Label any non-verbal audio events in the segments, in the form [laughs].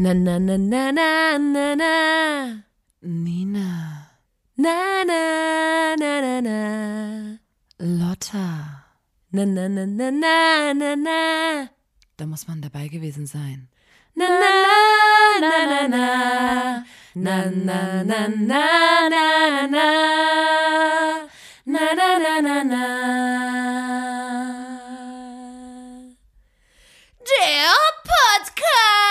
Na na na na na na na. Nina. Na na na na na. Lotta. Na na na na na na na. Da muss man dabei gewesen sein. Na na na na na. Na na na na na na. Na na na na na. Der Podcast.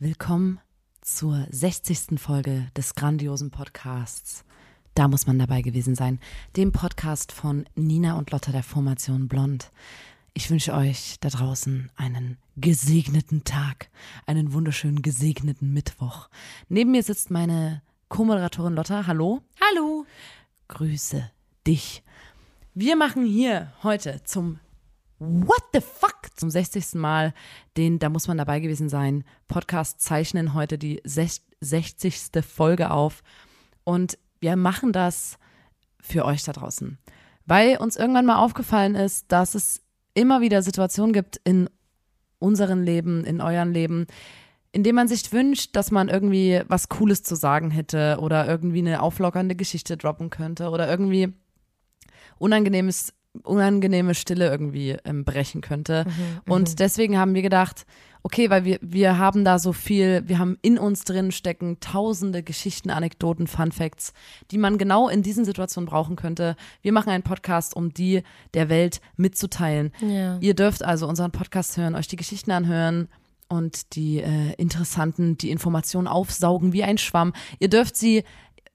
Willkommen zur 60. Folge des grandiosen Podcasts. Da muss man dabei gewesen sein. Dem Podcast von Nina und Lotta der Formation Blond. Ich wünsche euch da draußen einen gesegneten Tag, einen wunderschönen gesegneten Mittwoch. Neben mir sitzt meine Co-Moderatorin Lotta. Hallo. Hallo. Grüße dich. Wir machen hier heute zum What the fuck zum 60. Mal den Da muss man dabei gewesen sein Podcast zeichnen heute die 60. Folge auf und wir machen das für euch da draußen, weil uns irgendwann mal aufgefallen ist, dass es immer wieder Situationen gibt in unserem Leben, in euren Leben, in dem man sich wünscht, dass man irgendwie was Cooles zu sagen hätte oder irgendwie eine auflockernde Geschichte droppen könnte oder irgendwie unangenehmes unangenehme Stille irgendwie ähm, brechen könnte. Mhm, und deswegen haben wir gedacht, okay, weil wir, wir haben da so viel, wir haben in uns drin stecken tausende Geschichten, Anekdoten, Fun Facts, die man genau in diesen Situationen brauchen könnte. Wir machen einen Podcast, um die der Welt mitzuteilen. Ja. Ihr dürft also unseren Podcast hören, euch die Geschichten anhören und die äh, interessanten, die Informationen aufsaugen wie ein Schwamm. Ihr dürft sie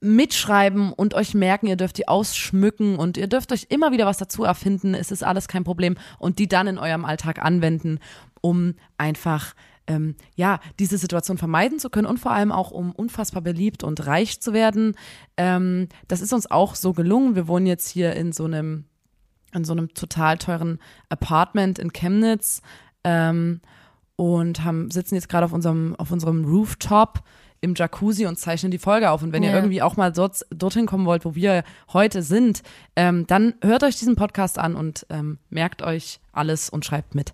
mitschreiben und euch merken, ihr dürft die ausschmücken und ihr dürft euch immer wieder was dazu erfinden. Es ist alles kein Problem und die dann in eurem Alltag anwenden, um einfach ähm, ja diese Situation vermeiden zu können und vor allem auch um unfassbar beliebt und reich zu werden. Ähm, das ist uns auch so gelungen. Wir wohnen jetzt hier in so einem in so einem total teuren Apartment in Chemnitz ähm, und haben sitzen jetzt gerade auf unserem auf unserem Rooftop im Jacuzzi und zeichnen die Folge auf. Und wenn ihr Ja. irgendwie auch mal dort, dorthin kommen wollt, wo wir heute sind, ähm, dann hört euch diesen Podcast an und ähm, merkt euch alles und schreibt mit.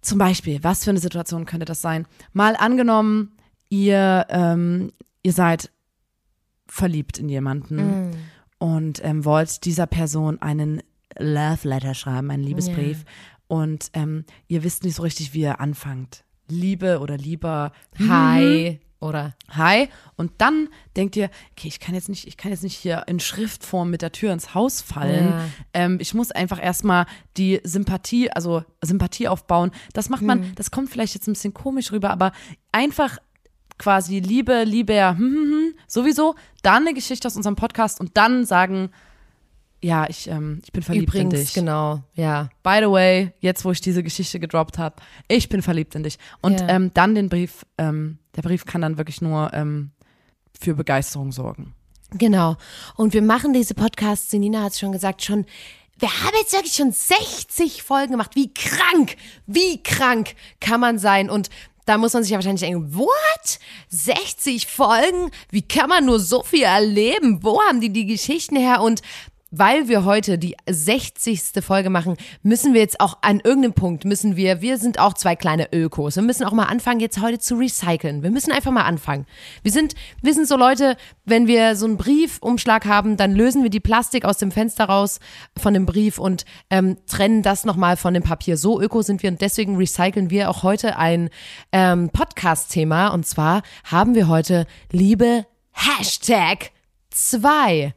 Zum Beispiel, was für eine Situation könnte das sein? Mal angenommen, ihr, ähm, ihr seid verliebt in jemanden und ähm, wollt dieser Person einen Love Letter schreiben, einen Liebesbrief. Und ähm, ihr wisst nicht so richtig, wie ihr anfangt. Liebe oder lieber Hi. Oder Hi. Und dann denkt ihr, okay, ich kann jetzt nicht, ich kann jetzt nicht hier in Schriftform mit der Tür ins Haus fallen. Ja. Ähm, ich muss einfach erstmal die Sympathie, also Sympathie aufbauen. Das macht man, das kommt vielleicht jetzt ein bisschen komisch rüber, aber einfach quasi Liebe, Liebe, hm, hm, hm, sowieso, dann eine Geschichte aus unserem Podcast und dann sagen, ja, ich, ähm, ich bin verliebt in übrigens, dich. genau, ja. By the way, jetzt wo ich diese Geschichte gedroppt habe, ich bin verliebt in dich. Und Ja. ähm, dann den Brief, ähm, der Brief kann dann wirklich nur ähm, für Begeisterung sorgen. Genau. Und wir machen diese Podcasts, Nina hat es schon gesagt, schon. Wir haben jetzt wirklich schon 60 Folgen gemacht. Wie krank, wie krank kann man sein? Und da muss man sich ja wahrscheinlich denken, what? 60 Folgen? Wie kann man nur so viel erleben? Wo haben die die Geschichten her? Und weil wir heute die 60. Folge machen, müssen wir jetzt auch an irgendeinem Punkt müssen wir, wir sind auch zwei kleine Ökos. Wir müssen auch mal anfangen, jetzt heute zu recyceln. Wir müssen einfach mal anfangen. Wir sind, wir sind so Leute, wenn wir so einen Briefumschlag haben, dann lösen wir die Plastik aus dem Fenster raus von dem Brief und ähm, trennen das nochmal von dem Papier. So öko sind wir und deswegen recyceln wir auch heute ein ähm, Podcast-Thema und zwar haben wir heute Liebe Hashtag 2.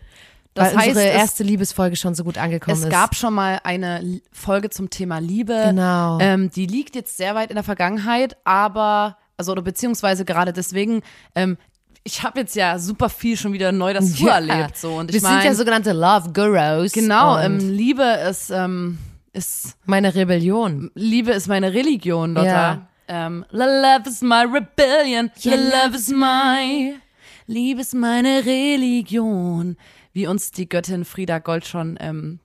Das Weil heißt, unsere es- erste Liebesfolge schon so gut angekommen Es ist. gab schon mal eine Folge zum Thema Liebe. Genau. Ähm, die liegt jetzt sehr weit in der Vergangenheit, aber, also oder beziehungsweise gerade deswegen, ähm, ich habe jetzt ja super viel schon wieder neu dazu Ja. erlebt. So. Und ich wir sind mein, ja sogenannte Love Gurus. Genau, ähm, Liebe ist, ähm, ist meine Rebellion. Liebe ist meine Religion, Lotta. Ja. Ähm, love is my rebellion. Ja, love is my. Liebe ist meine Religion. Wie uns die Göttin Frieda Gold schon ähm,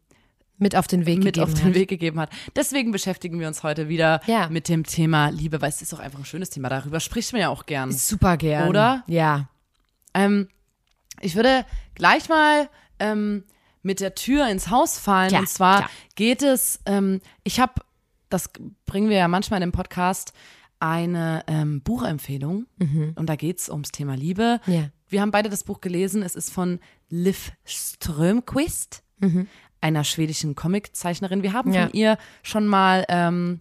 Mit auf den Weg mit gegeben auf den hat. Weg gegeben hat. Deswegen beschäftigen wir uns heute wieder Ja. mit dem Thema Liebe, weil es ist auch einfach ein schönes Thema. Darüber spricht man ja auch gern. Super gern. Oder? Ja. Ähm, ich würde gleich mal ähm, mit der Tür ins Haus fallen. Klar, und zwar klar. geht es, ähm, ich habe das bringen wir ja manchmal in dem Podcast, eine ähm, Buchempfehlung. Und da geht es ums Thema Liebe. Ja. Wir haben beide das Buch gelesen. Es ist von Liv Strömquist, einer schwedischen Comiczeichnerin. Wir haben Ja. von ihr schon mal ähm,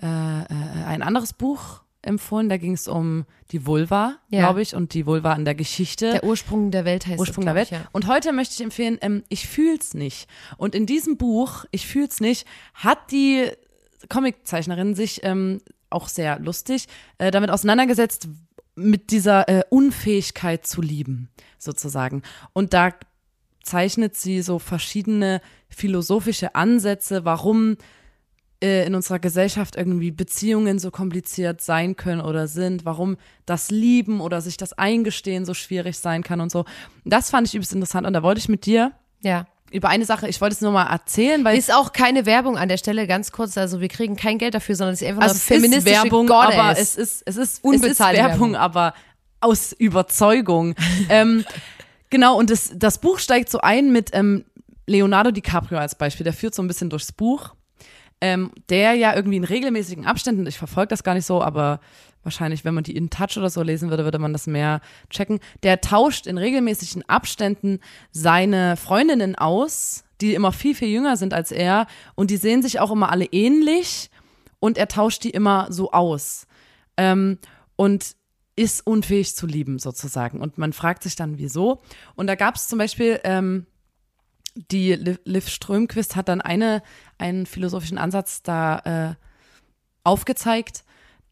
äh, äh, ein anderes Buch empfohlen. Da ging es um die Vulva, Ja. glaube ich, und die Vulva in der Geschichte. Der Ursprung der Welt heißt Ursprung das, der Welt. ich, ja. Und heute möchte ich empfehlen, ähm, ich fühl's nicht. Und in diesem Buch, ich fühl's nicht, hat die Comiczeichnerin sich ähm, auch sehr lustig äh, damit auseinandergesetzt mit dieser äh, Unfähigkeit zu lieben, sozusagen. Und da zeichnet sie so verschiedene philosophische Ansätze, warum äh, in unserer Gesellschaft irgendwie Beziehungen so kompliziert sein können oder sind, warum das Lieben oder sich das Eingestehen so schwierig sein kann und so. Das fand ich übelst interessant und da wollte ich mit dir Ja. Über eine Sache, ich wollte es nur mal erzählen, weil Ist auch keine Werbung an der Stelle, ganz kurz. Also wir kriegen kein Geld dafür, sondern es ist einfach also es ist feministische Werbung, Goddess. aber es ist es ist Unbezahlte es ist Werbung, Werbung. aber aus Überzeugung. [laughs] ähm, genau und das das Buch steigt so ein mit ähm, Leonardo DiCaprio als Beispiel. Der führt so ein bisschen durchs Buch. ähm, der ja irgendwie in regelmäßigen Abständen, ich verfolge das gar nicht so, aber wahrscheinlich, wenn man die in Touch oder so lesen würde, würde man das mehr checken. Der tauscht in regelmäßigen Abständen seine Freundinnen aus, die immer viel, viel jünger sind als er und die sehen sich auch immer alle ähnlich und er tauscht die immer so aus. Ähm, und ist unfähig zu lieben, sozusagen. Und man fragt sich dann, wieso. Und da gab es zum Beispiel ähm, die Liv, Strömquist hat dann eine, einen philosophischen Ansatz da äh, aufgezeigt.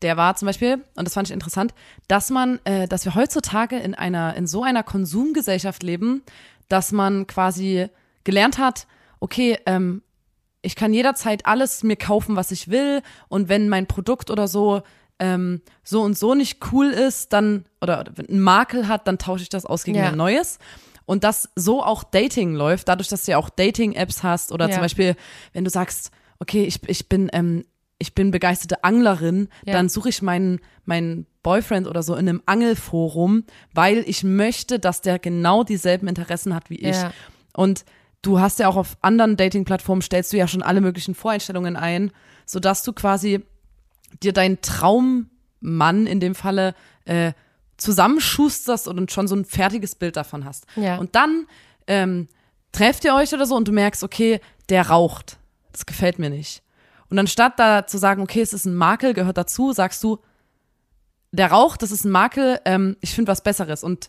Der war zum Beispiel, und das fand ich interessant, dass man, äh, dass wir heutzutage in einer, in so einer Konsumgesellschaft leben, dass man quasi gelernt hat, okay, ähm, ich kann jederzeit alles mir kaufen, was ich will, und wenn mein Produkt oder so ähm, so und so nicht cool ist, dann oder, einen Makel hat, dann tausche ich das aus gegen Ja. ein neues. Und dass so auch Dating läuft, dadurch, dass du ja auch Dating-Apps hast oder Ja. zum Beispiel, wenn du sagst, okay, ich, ich bin ähm, ich bin begeisterte Anglerin, Ja. dann suche ich meinen meinen Boyfriend oder so in einem Angelforum, weil ich möchte, dass der genau dieselben Interessen hat wie ich. Ja. Und du hast ja auch auf anderen Dating-Plattformen stellst du ja schon alle möglichen Voreinstellungen ein, sodass du quasi dir deinen Traummann in dem Falle äh, zusammenschusterst und schon so ein fertiges Bild davon hast. Ja. Und dann ähm, trefft ihr euch oder so und du merkst, okay, der raucht. Das gefällt mir nicht. Und anstatt da zu sagen, okay, es ist ein Makel, gehört dazu, sagst du, der raucht, das ist ein Makel, ähm, ich finde was Besseres und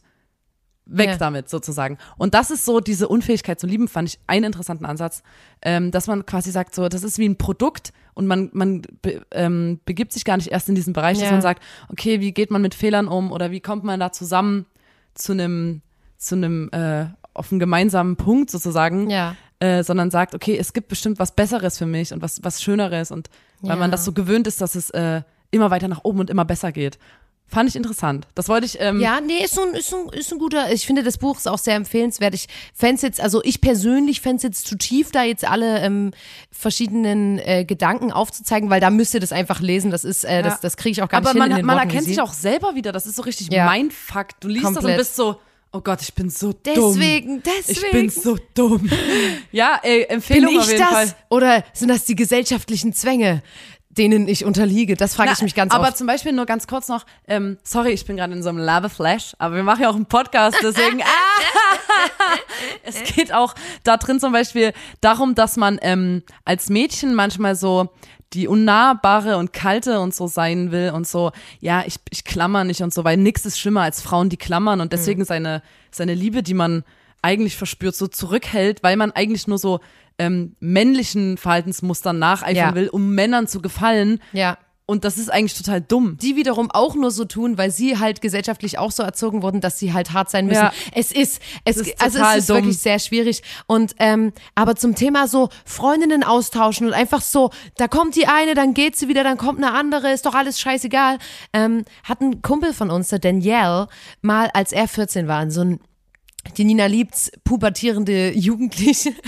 weg Ja. damit sozusagen. Und das ist so diese Unfähigkeit zu lieben, fand ich einen interessanten Ansatz, ähm, dass man quasi sagt, so, das ist wie ein Produkt und man, man be, ähm, begibt sich gar nicht erst in diesen Bereich, dass Ja. man sagt, okay, wie geht man mit Fehlern um oder wie kommt man da zusammen zu einem, zu einem, äh, auf einen gemeinsamen Punkt sozusagen, Ja. Äh, sondern sagt, okay, es gibt bestimmt was Besseres für mich und was, was Schöneres und weil Ja. man das so gewöhnt ist, dass es äh, immer weiter nach oben und immer besser geht. Fand ich interessant. Das wollte ich, ähm, Ja, nee, ist so ein, ist ein, ist ein guter, ich finde das Buch ist auch sehr empfehlenswert. Ich fände jetzt, also ich persönlich fände es jetzt zu tief, da jetzt alle ähm, verschiedenen äh, Gedanken aufzuzeigen, weil da müsst ihr das einfach lesen. Das ist, äh, das, Ja. das kriege ich auch gar aber nicht man, hin in den man wie erkennt sich auch selber wieder. Das ist so richtig Ja. Mindfuck. Du liest das und Komplett. bist so, oh Gott, ich bin so dumm. Deswegen, deswegen. Ich bin so dumm. [laughs] ja, ey, Bin Empfehlung auf ich jeden das? Fall. Oder sind das die gesellschaftlichen Zwänge, denen ich unterliege? Das frage ich mich ganz aber oft. zum Beispiel nur ganz kurz noch, ähm, sorry, ich bin gerade in so einem Lava-Flash, aber wir machen ja auch einen Podcast, deswegen, [laughs] ah, es geht auch da drin zum Beispiel darum, dass man ähm, als Mädchen manchmal so die unnahbare und kalte und so sein will und so, ja, ich, ich klammer nicht und so, weil nix ist schlimmer als Frauen, die klammern und deswegen seine, seine Liebe, die man eigentlich verspürt, so zurückhält, weil man eigentlich nur so ähm, männlichen Verhaltensmustern nacheifern Ja. will, um Männern zu gefallen. Ja. Und das ist eigentlich total dumm. die wiederum auch nur so tun, weil sie halt gesellschaftlich auch so erzogen wurden, dass sie halt hart sein müssen. Ja. Es ist, es, Das ist also total es ist dumm. wirklich sehr schwierig. Und ähm, aber zum Thema so Freundinnen austauschen und einfach so, da kommt die eine, dann geht sie wieder, dann kommt eine andere, ist doch alles scheißegal. Ähm, hat ein Kumpel von uns, der Danielle, mal als er 14 war, in so ein die Nina liebt's, pubertierende Jugendliche. [laughs]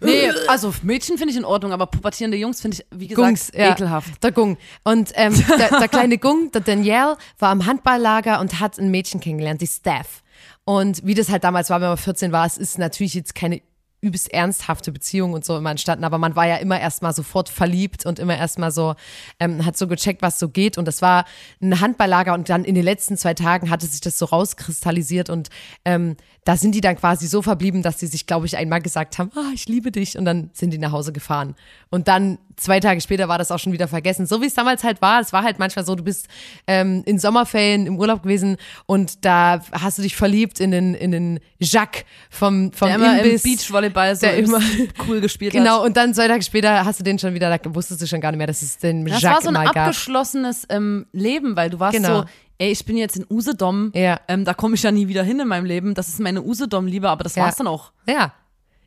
Nee, also Mädchen finde ich in Ordnung, aber pubertierende Jungs finde ich, wie gesagt, Gungs, ja, ekelhaft. Der Gung. Und ähm, [laughs] der, der kleine Gung, der Danielle, war am Handballlager und hat ein Mädchen kennengelernt, die Steph. Und wie das halt damals war, wenn man 14 war, es ist natürlich jetzt keine übelst ernsthafte Beziehung und so immer entstanden, aber man war ja immer erstmal sofort verliebt und immer erstmal so, ähm, hat so gecheckt, was so geht und das war ein Handballlager und dann in den letzten zwei Tagen hatte sich das so rauskristallisiert und ähm, da sind die dann quasi so verblieben, dass sie sich, glaube ich, einmal gesagt haben, ah, ich liebe dich und dann sind die nach Hause gefahren. Und dann zwei Tage später war das auch schon wieder vergessen. So wie es damals halt war. Es war halt manchmal so, du bist ähm, in Sommerferien im Urlaub gewesen und da hast du dich verliebt in den, in den Jacques vom, vom Der Imbiss. im Beachvolleyball so der immer [laughs] cool gespielt Genau, hat. und dann zwei Tage später hast du den schon wieder, da wusstest du schon gar nicht mehr, dass es den Das Jacques war so ein abgeschlossenes ähm, Leben, weil du warst Genau. so, ey, ich bin jetzt in Usedom, Ja. ähm, da komme ich ja nie wieder hin in meinem Leben. Das ist meine Usedom-Liebe, aber das Ja. war's dann auch. Ja,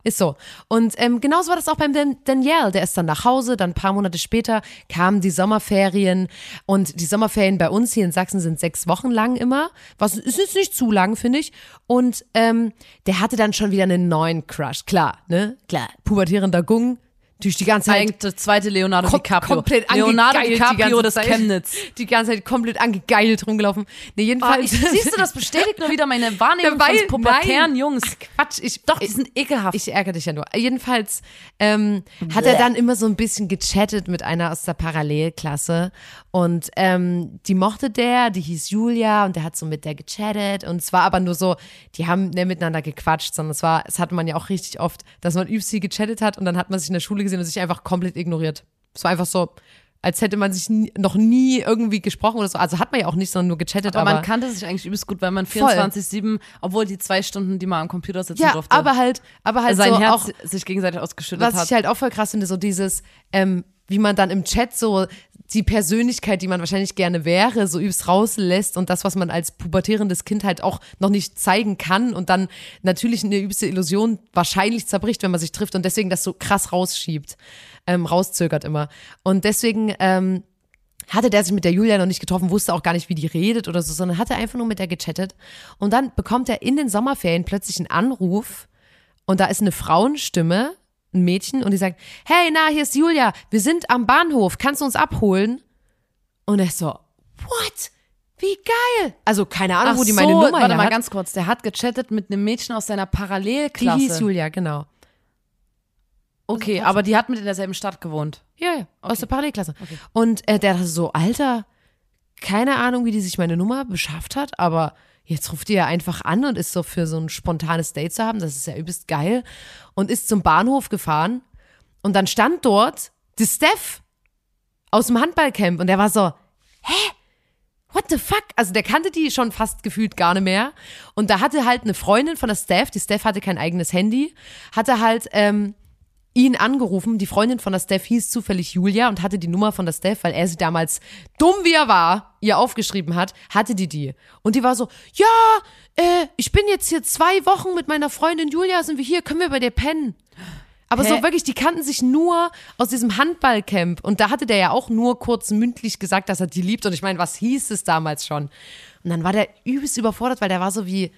ist so. Und ähm, genauso war das auch beim Dan Danielle. Der ist dann nach Hause, dann ein paar Monate später kamen die Sommerferien. Und die Sommerferien bei uns hier in Sachsen sind sechs Wochen lang immer. Was ist jetzt nicht zu lang, finde ich. Und ähm, der hatte dann schon wieder einen neuen Crush. Klar, ne? Klar. Pubertierender Gung. Durch die ganze Zeit Eigentlich der zweite Leonardo kom DiCaprio. komplett Leonardo DiCaprio des. Chemnitz. Die ganze Zeit komplett angegeilt rumgelaufen. Nee, jedenfalls. ich, siehst du, das [laughs] bestätigt nur wieder meine Wahrnehmung Weil- von pubertären nein. Jungs. Quatsch, ich, Doch, die sind ekelhaft. Ich ärgere dich ja nur. Jedenfalls ähm, hat er dann immer so ein bisschen gechattet mit einer aus der Parallelklasse. Und ähm, die mochte der, die hieß Julia und der hat so mit der gechattet. Und es war aber nur so, die haben nicht miteinander gequatscht, sondern es war, es hatte man ja auch richtig oft, dass man viel gechattet hat und dann hat man sich in der Schule gesehen und sich einfach komplett ignoriert. Es war einfach so, als hätte man sich nie, noch nie irgendwie gesprochen oder so. Also hat man ja auch nicht, sondern nur gechattet. aber Aber, man kannte sich eigentlich übelst gut, weil man Voll. 24-7, obwohl die zwei Stunden, die man am Computer sitzen ja, durfte, aber halt, aber halt sein so Herz auch sich gegenseitig ausgeschüttet was hat. ich halt auch voll krass finde, so dieses, ähm, wie man dann im Chat so die Persönlichkeit, die man wahrscheinlich gerne wäre, so übelst rauslässt und das, was man als pubertierendes Kind halt auch noch nicht zeigen kann und dann natürlich eine übelste Illusion wahrscheinlich zerbricht, wenn man sich trifft und deswegen das so krass rausschiebt, ähm, rauszögert immer. Und deswegen, ähm, hatte der sich mit der Julia noch nicht getroffen, wusste auch gar nicht, wie die redet oder so, sondern hatte einfach nur mit der gechattet. Und dann bekommt er in den Sommerferien plötzlich einen Anruf und da ist eine Frauenstimme, ein Mädchen, und die sagt, hey, na, hier ist Julia, wir sind am Bahnhof, kannst du uns abholen? Und er ist so, what? Wie geil! Also keine Ahnung, Ach wo die so, meine Nummer warte mal hat. ganz kurz. Der hat gechattet mit einem Mädchen aus seiner Die Parallelklasse. hieß Julia, genau. Okay, aber die hat mit in derselben Stadt gewohnt. Ja, ja, aus der Parallelklasse. Und äh, der dachte so, Alter, keine Ahnung, wie die sich meine Nummer beschafft hat, aber jetzt ruft die ja einfach an und ist so für so ein spontanes Date zu haben, das ist ja übelst geil. Und ist zum Bahnhof gefahren und dann stand dort die Steph aus dem Handballcamp und der war so, hä? What the fuck? Also der kannte die schon fast gefühlt gar nicht mehr. Und da hatte halt eine Freundin von der Steph, die Steph hatte kein eigenes Handy, hatte halt ähm, ihn angerufen. Die Freundin von der Steph hieß zufällig Julia und hatte die Nummer von der Steph, weil er sie damals, dumm wie er war, ihr aufgeschrieben hat, hatte die die. Und die war so, ja, äh, ich bin jetzt hier zwei Wochen mit meiner Freundin Julia, sind wir hier, können wir bei dir pennen? Aber Hä? so wirklich, die kannten sich nur aus diesem Handballcamp. Und da hatte der ja auch nur kurz mündlich gesagt, dass er die liebt. Und ich meine, was hieß es damals schon? Und dann war der übelst überfordert, weil der war so wie,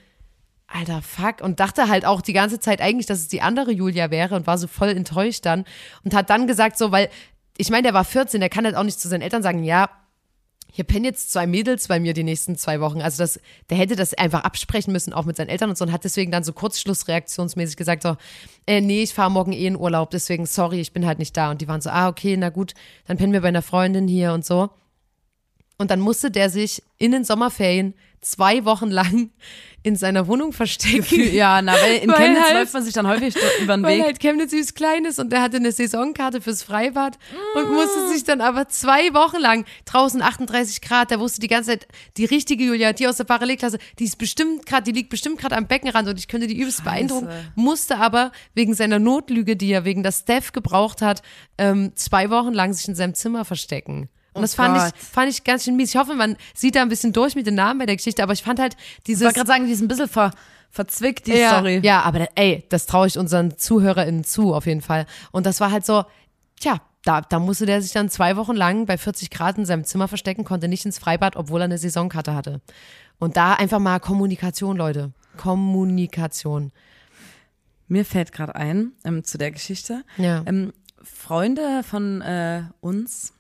Alter, fuck. Und dachte halt auch die ganze Zeit eigentlich, dass es die andere Julia wäre und war so voll enttäuscht dann. Und hat dann gesagt, so, weil, ich meine, der war 14, der kann halt auch nicht zu seinen Eltern sagen, ja, hier pennen jetzt zwei Mädels bei mir die nächsten zwei Wochen. Also das, der hätte das einfach absprechen müssen, auch mit seinen Eltern und so, und hat deswegen dann so kurzschlussreaktionsmäßig gesagt, so, äh, nee, ich fahre morgen eh in Urlaub, deswegen sorry, ich bin halt nicht da. Und die waren so, ah, okay, na gut, dann pennen wir bei einer Freundin hier und so. Und dann musste der sich in den Sommerferien zwei Wochen lang in seiner Wohnung verstecken. Ja, na, weil in [laughs] Weil Chemnitz halt- läuft man sich dann häufig über den Weil Weg. halt Chemnitz süß klein ist und der hatte eine Saisonkarte fürs Freibad Mm. und musste sich dann aber zwei Wochen lang draußen 38 Grad, der wusste die ganze Zeit, die richtige Julia, die aus der Parallelklasse, die ist bestimmt gerade, die liegt bestimmt gerade am Beckenrand und ich könnte die übelst beeindrucken, musste aber wegen seiner Notlüge, die er wegen der Steph gebraucht hat, ähm, zwei Wochen lang sich in seinem Zimmer verstecken. Und Oh das fand Gott. ich, fand ich ganz schön mies. Ich hoffe, man sieht da ein bisschen durch mit den Namen bei der Geschichte, aber ich fand halt Ich dieses. wollte gerade sagen, die ist ein bisschen ver, verzwickt, die Ja, Story. ja, aber ey, das traue ich unseren ZuhörerInnen zu, auf jeden Fall. Und das war halt so, tja, da, da musste der sich dann zwei Wochen lang bei 40 Grad in seinem Zimmer verstecken, konnte nicht ins Freibad, obwohl er eine Saisonkarte hatte. Und da einfach mal Kommunikation, Leute. Kommunikation. Mir fällt gerade ein ähm, zu der Geschichte. Ja. Ähm, Freunde von äh, uns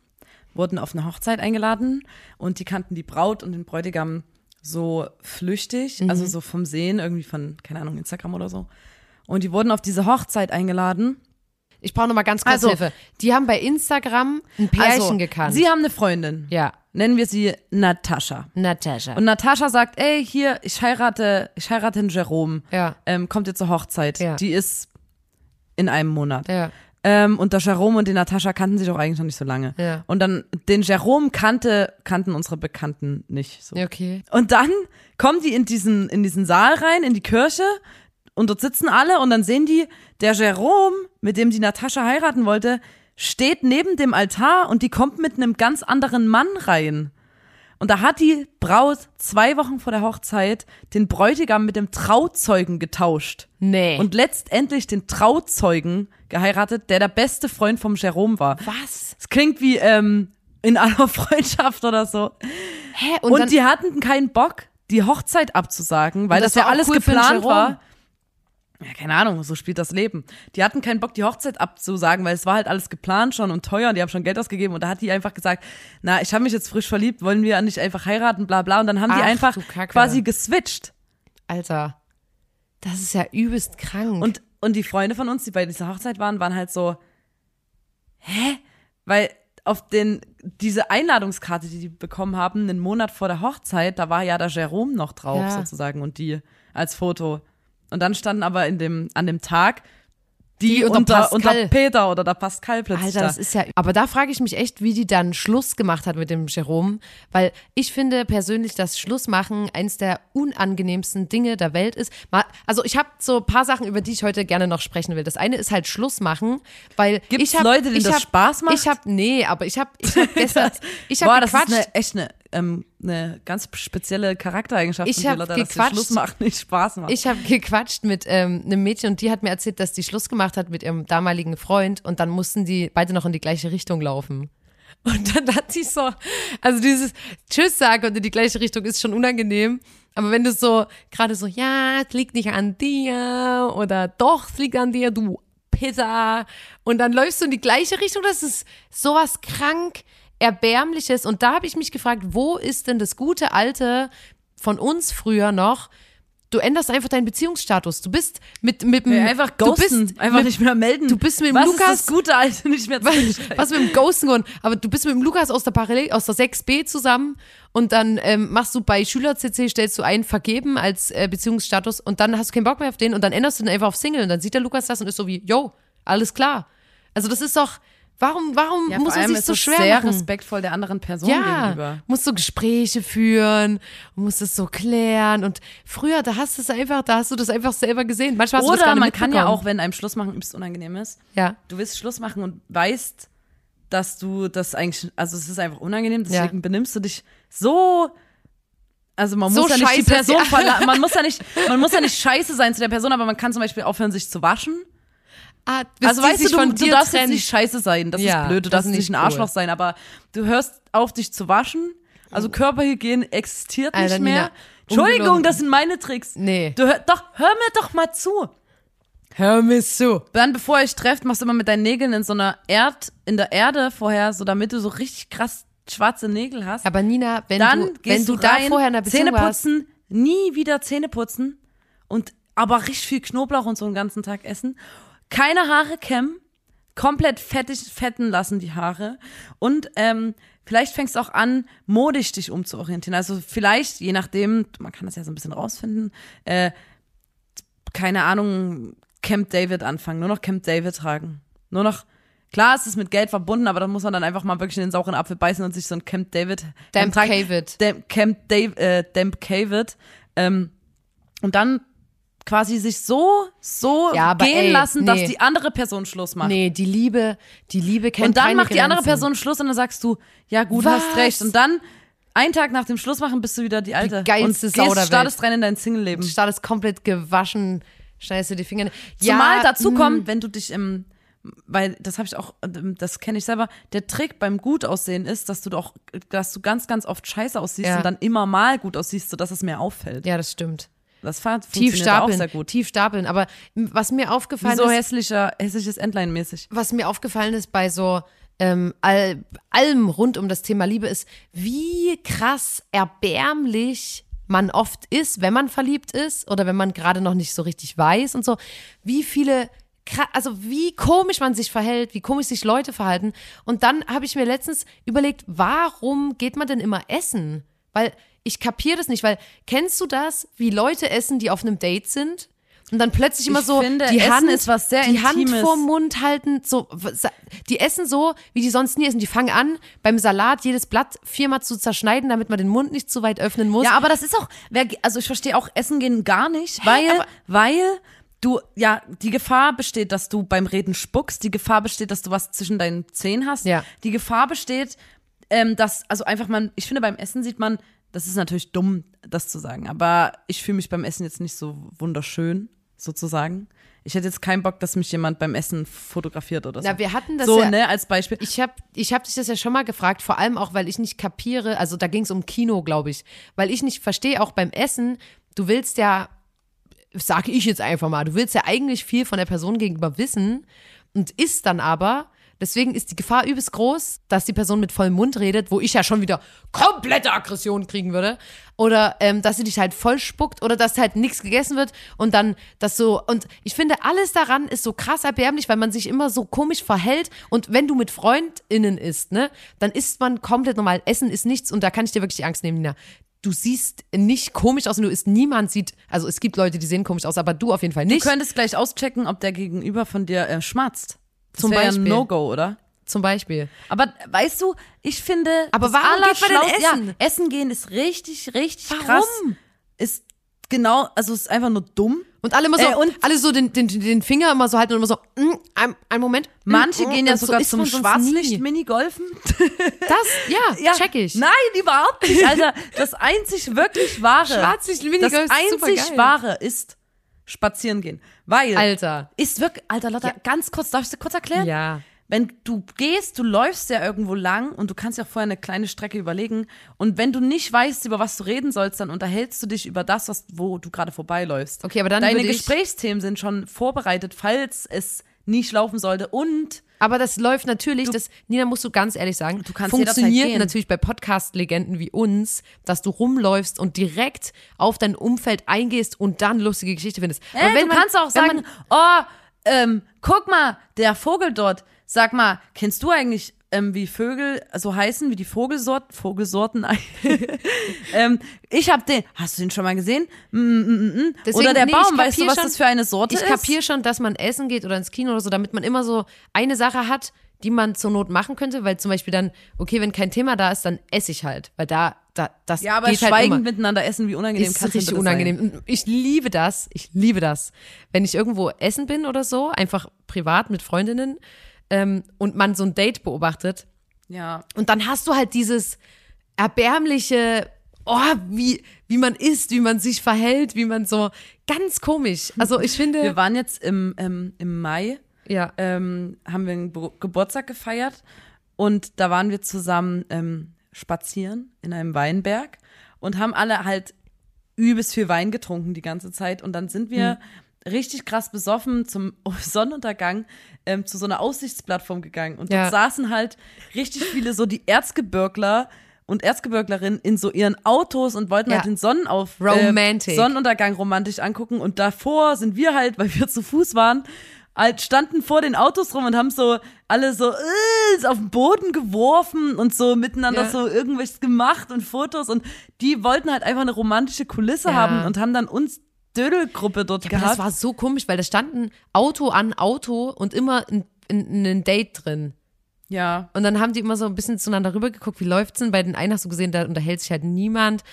wurden auf eine Hochzeit eingeladen und die kannten die Braut und den Bräutigam so flüchtig, also so vom Sehen, irgendwie von, keine Ahnung, Instagram oder so. und die wurden auf diese Hochzeit eingeladen. Ich brauche noch mal ganz kurz Also- Hilfe. Die haben bei Instagram ein Pärchen Also, gekannt. Sie haben eine Freundin. ja, Nennen wir sie Natascha. Natascha. Und Natascha sagt, ey, hier, ich heirate, ich heirate einen Jerome. Ja. Ähm, kommt ihr zur Hochzeit. Ja. Die ist in einem Monat. ja. Ähm, und der Jerome und die Natascha kannten sich auch eigentlich noch nicht so lange. Ja. Und dann, den Jerome kannte, kannten unsere Bekannten nicht so. Okay. Und dann kommen die in diesen, in diesen Saal rein, in die Kirche, und dort sitzen alle, und dann sehen die, der Jerome, mit dem die Natascha heiraten wollte, steht neben dem Altar und die kommt mit einem ganz anderen Mann rein. Und da hat die Braut zwei Wochen vor der Hochzeit den Bräutigam mit dem Trauzeugen getauscht. Nee. Und letztendlich den Trauzeugen geheiratet, der der beste Freund vom Jerome war. was? Es klingt wie ähm, in aller [laughs] Freundschaft oder so. Hä? Und, dann, die hatten keinen Bock, die Hochzeit abzusagen, weil das das, ja alles cool geplant war. Ja, keine Ahnung, so spielt das Leben. Die hatten keinen Bock, die Hochzeit abzusagen, weil es war halt alles geplant schon und teuer und die haben schon Geld ausgegeben und da hat die einfach gesagt, na, ich habe mich jetzt frisch verliebt, wollen wir nicht einfach heiraten, bla bla. Und dann haben die Ach, einfach du Kacke. quasi geswitcht. Alter, das ist ja übelst krank. Und, und die Freunde von uns, die bei dieser Hochzeit waren, waren halt so, hä? Weil auf den, diese Einladungskarte, die die bekommen haben, einen Monat vor der Hochzeit, da war ja der Jerome noch drauf Ja. sozusagen und die als Foto. Und dann standen aber in dem, an dem Tag die, Die unter unter, Peter oder der Pascal plötzlich Alter, da. das ist ja. Aber da frage ich mich echt, wie die dann Schluss gemacht hat mit dem Jerome, weil ich finde persönlich, dass Schlussmachen eins der unangenehmsten Dinge der Welt ist. Also ich habe so ein paar Sachen, über die ich heute gerne noch sprechen will. Das eine ist halt Schlussmachen, weil Gibt's ich hab, Leute, denen ich das hab, Spaß macht? Ich habe nee, aber ich habe ich hab [laughs] gestern ich Boah, habe das ist gequatscht. eine, echt eine, ähm, eine ganz spezielle Charaktereigenschaft Ich von Lotta, dass Schluss macht nicht Spaß macht. Ich habe gequatscht mit ähm, einem Mädchen und die hat mir erzählt, dass die Schluss gemacht hat mit ihrem damaligen Freund und dann mussten die beide noch in die gleiche Richtung laufen. Und dann hat sie so, also dieses Tschüss sagen und in die gleiche Richtung ist schon unangenehm. Aber wenn du so gerade so, ja, es liegt nicht an dir oder doch, es liegt an dir, du Pizza. Und dann läufst du in die gleiche Richtung, das ist sowas krank Erbärmliches. Und da habe ich mich gefragt, wo ist denn das gute alte von uns früher noch? Du änderst einfach deinen Beziehungsstatus. Du bist mit mit dem- Nee, einfach du ghosten, bist einfach mit, nicht mehr melden. Du bist mit dem Was Lukas ist das Gute, Alter, nicht mehr zu [laughs] was mit dem Ghosten geworden? Aber du bist mit dem Lukas aus der Parallel, aus der 6b zusammen und dann ähm, machst du bei Schüler-CC, stellst du ein Vergeben als äh, Beziehungsstatus und dann hast du keinen Bock mehr auf den und dann änderst du den einfach auf Single und dann sieht der Lukas das und ist so wie, yo, alles klar. Also das ist doch, warum, warum Ja, muss man sich so schwer sehr machen? respektvoll der anderen Person Ja, gegenüber. musst du Gespräche führen, musst es so klären und früher, da hast du es einfach, da hast du das einfach selber gesehen. Manchmal hast du das gar Oder nicht man kann ja auch, wenn einem Schluss machen übelst unangenehm ist, ja, du willst Schluss machen und weißt, dass du das eigentlich, also es ist einfach unangenehm, deswegen Ja. benimmst du dich so. Also man So muss ja nicht die scheiße, Person [laughs] ja. man muss ja nicht, man muss ja nicht scheiße sein zu der Person, aber man kann zum Beispiel aufhören, sich zu waschen. Ah, Also weißt du, du, du darfst trennen. jetzt nicht scheiße sein, das Ja, ist blöd, du darfst nicht ein Arschloch cool. sein, aber du hörst auf, dich zu waschen. Also Körperhygiene existiert Alter, nicht mehr. Nina, Entschuldigung, das sind meine Tricks. Nee. Du hör, doch, hör mir doch mal zu. Hör mir zu. Dann, bevor ihr euch trefft, machst du immer mit deinen Nägeln in so einer Erd, in der Erde vorher, so damit du so richtig krass schwarze Nägel hast. Aber Nina, wenn dann du, wenn du, du da rein, vorher in einer Beziehung Zähne putzen, nie wieder Zähne putzen und aber richtig viel Knoblauch und so einen ganzen Tag essen. Keine Haare kämmen, komplett fettig, fetten lassen die Haare und ähm, vielleicht fängst du auch an, modisch dich umzuorientieren. Also vielleicht, je nachdem, man kann das ja so ein bisschen rausfinden, äh, keine Ahnung, Camp David anfangen, nur noch Camp David tragen. Nur noch, klar, es ist mit Geld verbunden, aber da muss man dann einfach mal wirklich in den sauren Apfel beißen und sich so ein Camp David Damp. David. Damp, Camp Dave, äh, Damp David. Ähm, und dann quasi sich so, so Ja, gehen ey, lassen, dass nee. die andere Person Schluss macht. Nee, die Liebe, die Liebe kennt und dann macht die andere. Person Schluss und dann sagst du, ja gut, Was? hast recht. Und dann, einen Tag nach dem Schluss machen, bist du wieder die Alte. geilste und Sau gehst, der startest rein in dein Single-Leben. Du startest komplett gewaschen, schneidest du die Finger. Zumal ja, dazu mh, kommt, wenn du dich im, weil das habe ich auch, ähm, das kenne ich selber, der Trick beim gut aussehen ist, dass du doch, dass du ganz, ganz oft scheiße aussiehst Ja. und dann immer mal gut aussiehst, sodass es mehr auffällt. Ja, das stimmt. Das fa- Tief funktioniert auch stapeln, sehr gut. tief stapeln. Aber was mir aufgefallen Wieso ist, hässlicher, hässliches Endline-mäßig? was mir aufgefallen ist bei so ähm, all, allem rund um das Thema Liebe ist, wie krass erbärmlich man oft ist, wenn man verliebt ist oder wenn man gerade noch nicht so richtig weiß und so, wie viele also wie komisch man sich verhält, wie komisch sich Leute verhalten. Und dann habe ich mir letztens überlegt, warum geht man denn immer essen? Weil ich kapiere das nicht, weil kennst du das, wie Leute essen, die auf einem Date sind? Und dann plötzlich immer Ich so finde, die Hand, ist was sehr die Hand Intimes. vorm Mund halten, so die essen so, wie die sonst nie essen. Die fangen an, beim Salat jedes Blatt viermal zu zerschneiden, damit man den Mund nicht zu weit öffnen muss. Ja, aber das ist auch, wer, also ich verstehe auch Essen gehen gar nicht, weil, aber- weil du, ja, die Gefahr besteht, dass du beim Reden spuckst, die Gefahr besteht, dass du was zwischen deinen Zähnen hast, Ja. die Gefahr besteht, ähm, dass, also einfach man, ich finde beim Essen sieht man, das ist natürlich dumm, das zu sagen, aber ich fühle mich beim Essen jetzt nicht so wunderschön, sozusagen. Ich hätte jetzt keinen Bock, dass mich jemand beim Essen fotografiert oder so. Ja, wir hatten das so, ja- ne, als Beispiel. Ich habe ich hab dich das ja schon mal gefragt, vor allem auch, weil ich nicht kapiere, also da ging es um Kino, glaube ich, weil ich nicht verstehe, auch beim Essen, du willst ja, sage ich jetzt einfach mal, du willst ja eigentlich viel von der Person gegenüber wissen und isst dann aber, deswegen ist die Gefahr übelst groß, dass die Person mit vollem Mund redet, wo ich ja schon wieder komplette Aggression kriegen würde. Oder ähm, dass sie dich halt voll spuckt oder dass halt nichts gegessen wird und dann das so. Und ich finde, alles daran ist so krass erbärmlich, weil man sich immer so komisch verhält. Und wenn du mit FreundInnen isst, ne, dann isst man komplett normal. Essen ist nichts und da kann ich dir wirklich die Angst nehmen, Nina. Du siehst nicht komisch aus und du isst, niemand sieht, also es gibt Leute, die sehen komisch aus, aber du auf jeden Fall nicht. Du könntest gleich auschecken, ob der Gegenüber von dir äh, schmatzt. Das Zum ja ein Beispiel. No-Go, oder? zum Beispiel. Aber weißt du, ich finde. Aber das warum geht man denn essen? Ja, essen gehen ist richtig, richtig Warum? krass. Ist genau, also ist einfach nur dumm. Und alle immer so, Äh, und- alle so den, den, den Finger immer so halten und immer so, mm, ein, ein Moment. mm, Manche mm, gehen ja so sogar isst zum man sonst Schwarzlicht nie. Minigolfen. Das, [laughs] ja, check ich. Nein, überhaupt nicht, Alter. Das einzig wirklich wahre. Schwarzlicht Das einzig wahre ist spazieren gehen. Weil Alter. ist wirklich, Alter, Lotta, ganz kurz, darf ich dir kurz erklären? Ja. Wenn du gehst, du läufst ja irgendwo lang und du kannst ja vorher eine kleine Strecke überlegen. Und wenn du nicht weißt, über was du reden sollst, dann unterhältst du dich über das, was, wo du gerade vorbeiläufst. Okay, aber dann Deine Gesprächsthemen sind schon vorbereitet, falls es nicht laufen sollte. Und Aber das läuft natürlich, das, Nina, musst du ganz ehrlich sagen, Du kannst funktioniert natürlich bei Podcast-Legenden wie uns, dass du rumläufst und direkt auf dein Umfeld eingehst und dann lustige Geschichte findest. äh, du kannst auch wenn sagen, man- oh, ähm, guck mal, der Vogel dort. Sag mal, kennst du eigentlich, ähm, wie Vögel so heißen, wie die Vogelsorten, Vogelsorten? [laughs] ähm, ich hab den, hast du den schon mal gesehen? Mm, mm, mm. Deswegen, oder der nee, Baum, ich weißt du, was schon- das für eine Sorte ich ist? kapiere schon, dass man essen geht oder ins Kino oder so, damit man immer so eine Sache hat, die man zur Not machen könnte, weil zum Beispiel dann, okay, wenn kein Thema da ist, dann esse ich halt, weil da, da das Ja, aber geht halt schweigend immer. miteinander essen, wie unangenehm ist kann richtig unangenehm. Und ich liebe das. Ich liebe das. Wenn ich irgendwo essen bin oder so, einfach privat mit Freundinnen ähm, und man so ein Date beobachtet Ja. und dann hast du halt dieses erbärmliche, oh, wie, wie man isst, wie man sich verhält, wie man so ganz komisch. Also ich finde, Wir waren jetzt im, ähm, im Mai, ja, ähm, haben wir einen Bo Geburtstag gefeiert und da waren wir zusammen ähm, spazieren in einem Weinberg und haben alle halt übelst viel Wein getrunken die ganze Zeit und dann sind wir Hm. Richtig krass besoffen zum [laughs] Sonnenuntergang ähm, zu so einer Aussichtsplattform gegangen und Ja. dort saßen halt richtig viele so die Erzgebirgler und Erzgebirglerinnen in so ihren Autos und wollten Ja. halt den Sonnenauf Romantic. Äh, Sonnenuntergang romantisch angucken und davor sind wir halt, weil wir zu Fuß waren, halt standen vor den Autos rum und haben so alle so äh, auf den Boden geworfen und so miteinander Ja. so irgendwas gemacht und Fotos und die wollten halt einfach eine romantische Kulisse Ja. haben und haben dann uns Dödelgruppe dort aber das gehabt. war so komisch, weil da stand ein Auto an Auto und immer ein, ein, ein Date drin. ja. Und dann haben die immer so ein bisschen zueinander rübergeguckt, wie läuft's denn? Bei den einen hast du gesehen, da unterhält sich halt niemand.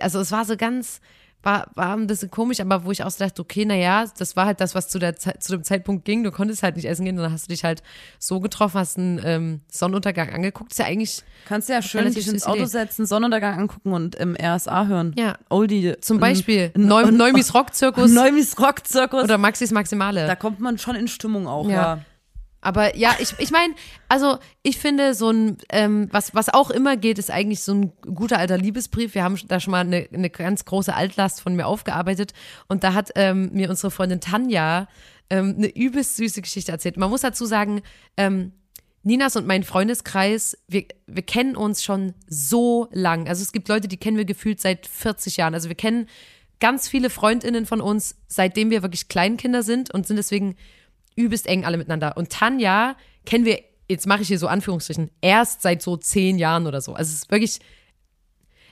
Also es war so ganz, war, war ein bisschen komisch, aber wo ich auch so dachte, okay, naja, das war halt das, was zu, der, Zeit- zu dem Zeitpunkt ging. Du konntest halt nicht essen gehen, dann hast du dich halt so getroffen, hast einen ähm, Sonnenuntergang angeguckt. Ist ja eigentlich Kannst ja schön dich ins Auto Idee. setzen, Sonnenuntergang angucken und im RSA hören. Ja. Oldie. zum ähm, Beispiel n- [laughs] Neu, n- Neumis Rockzirkus Neumis Rockzirkus. oder Maxis Maximale. Da kommt man schon in Stimmung auch, Ja. ja. Aber ja, ich, ich meine, also ich finde so ein, ähm, was, was auch immer geht, ist eigentlich so ein guter alter Liebesbrief. Wir haben da schon mal eine, eine ganz große Altlast von mir aufgearbeitet und da hat ähm, mir unsere Freundin Tanja ähm, eine übelst süße Geschichte erzählt. Man muss dazu sagen, ähm, Ninas und mein Freundeskreis, wir, wir kennen uns schon so lang. Also es gibt Leute, die kennen wir gefühlt seit 40 Jahren. Also wir kennen ganz viele Freundinnen von uns, seitdem wir wirklich Kleinkinder sind und sind deswegen übelst eng alle miteinander. Und Tanja kennen wir, jetzt mache ich hier so Anführungsstrichen, erst seit so zehn Jahren oder so. Also es ist wirklich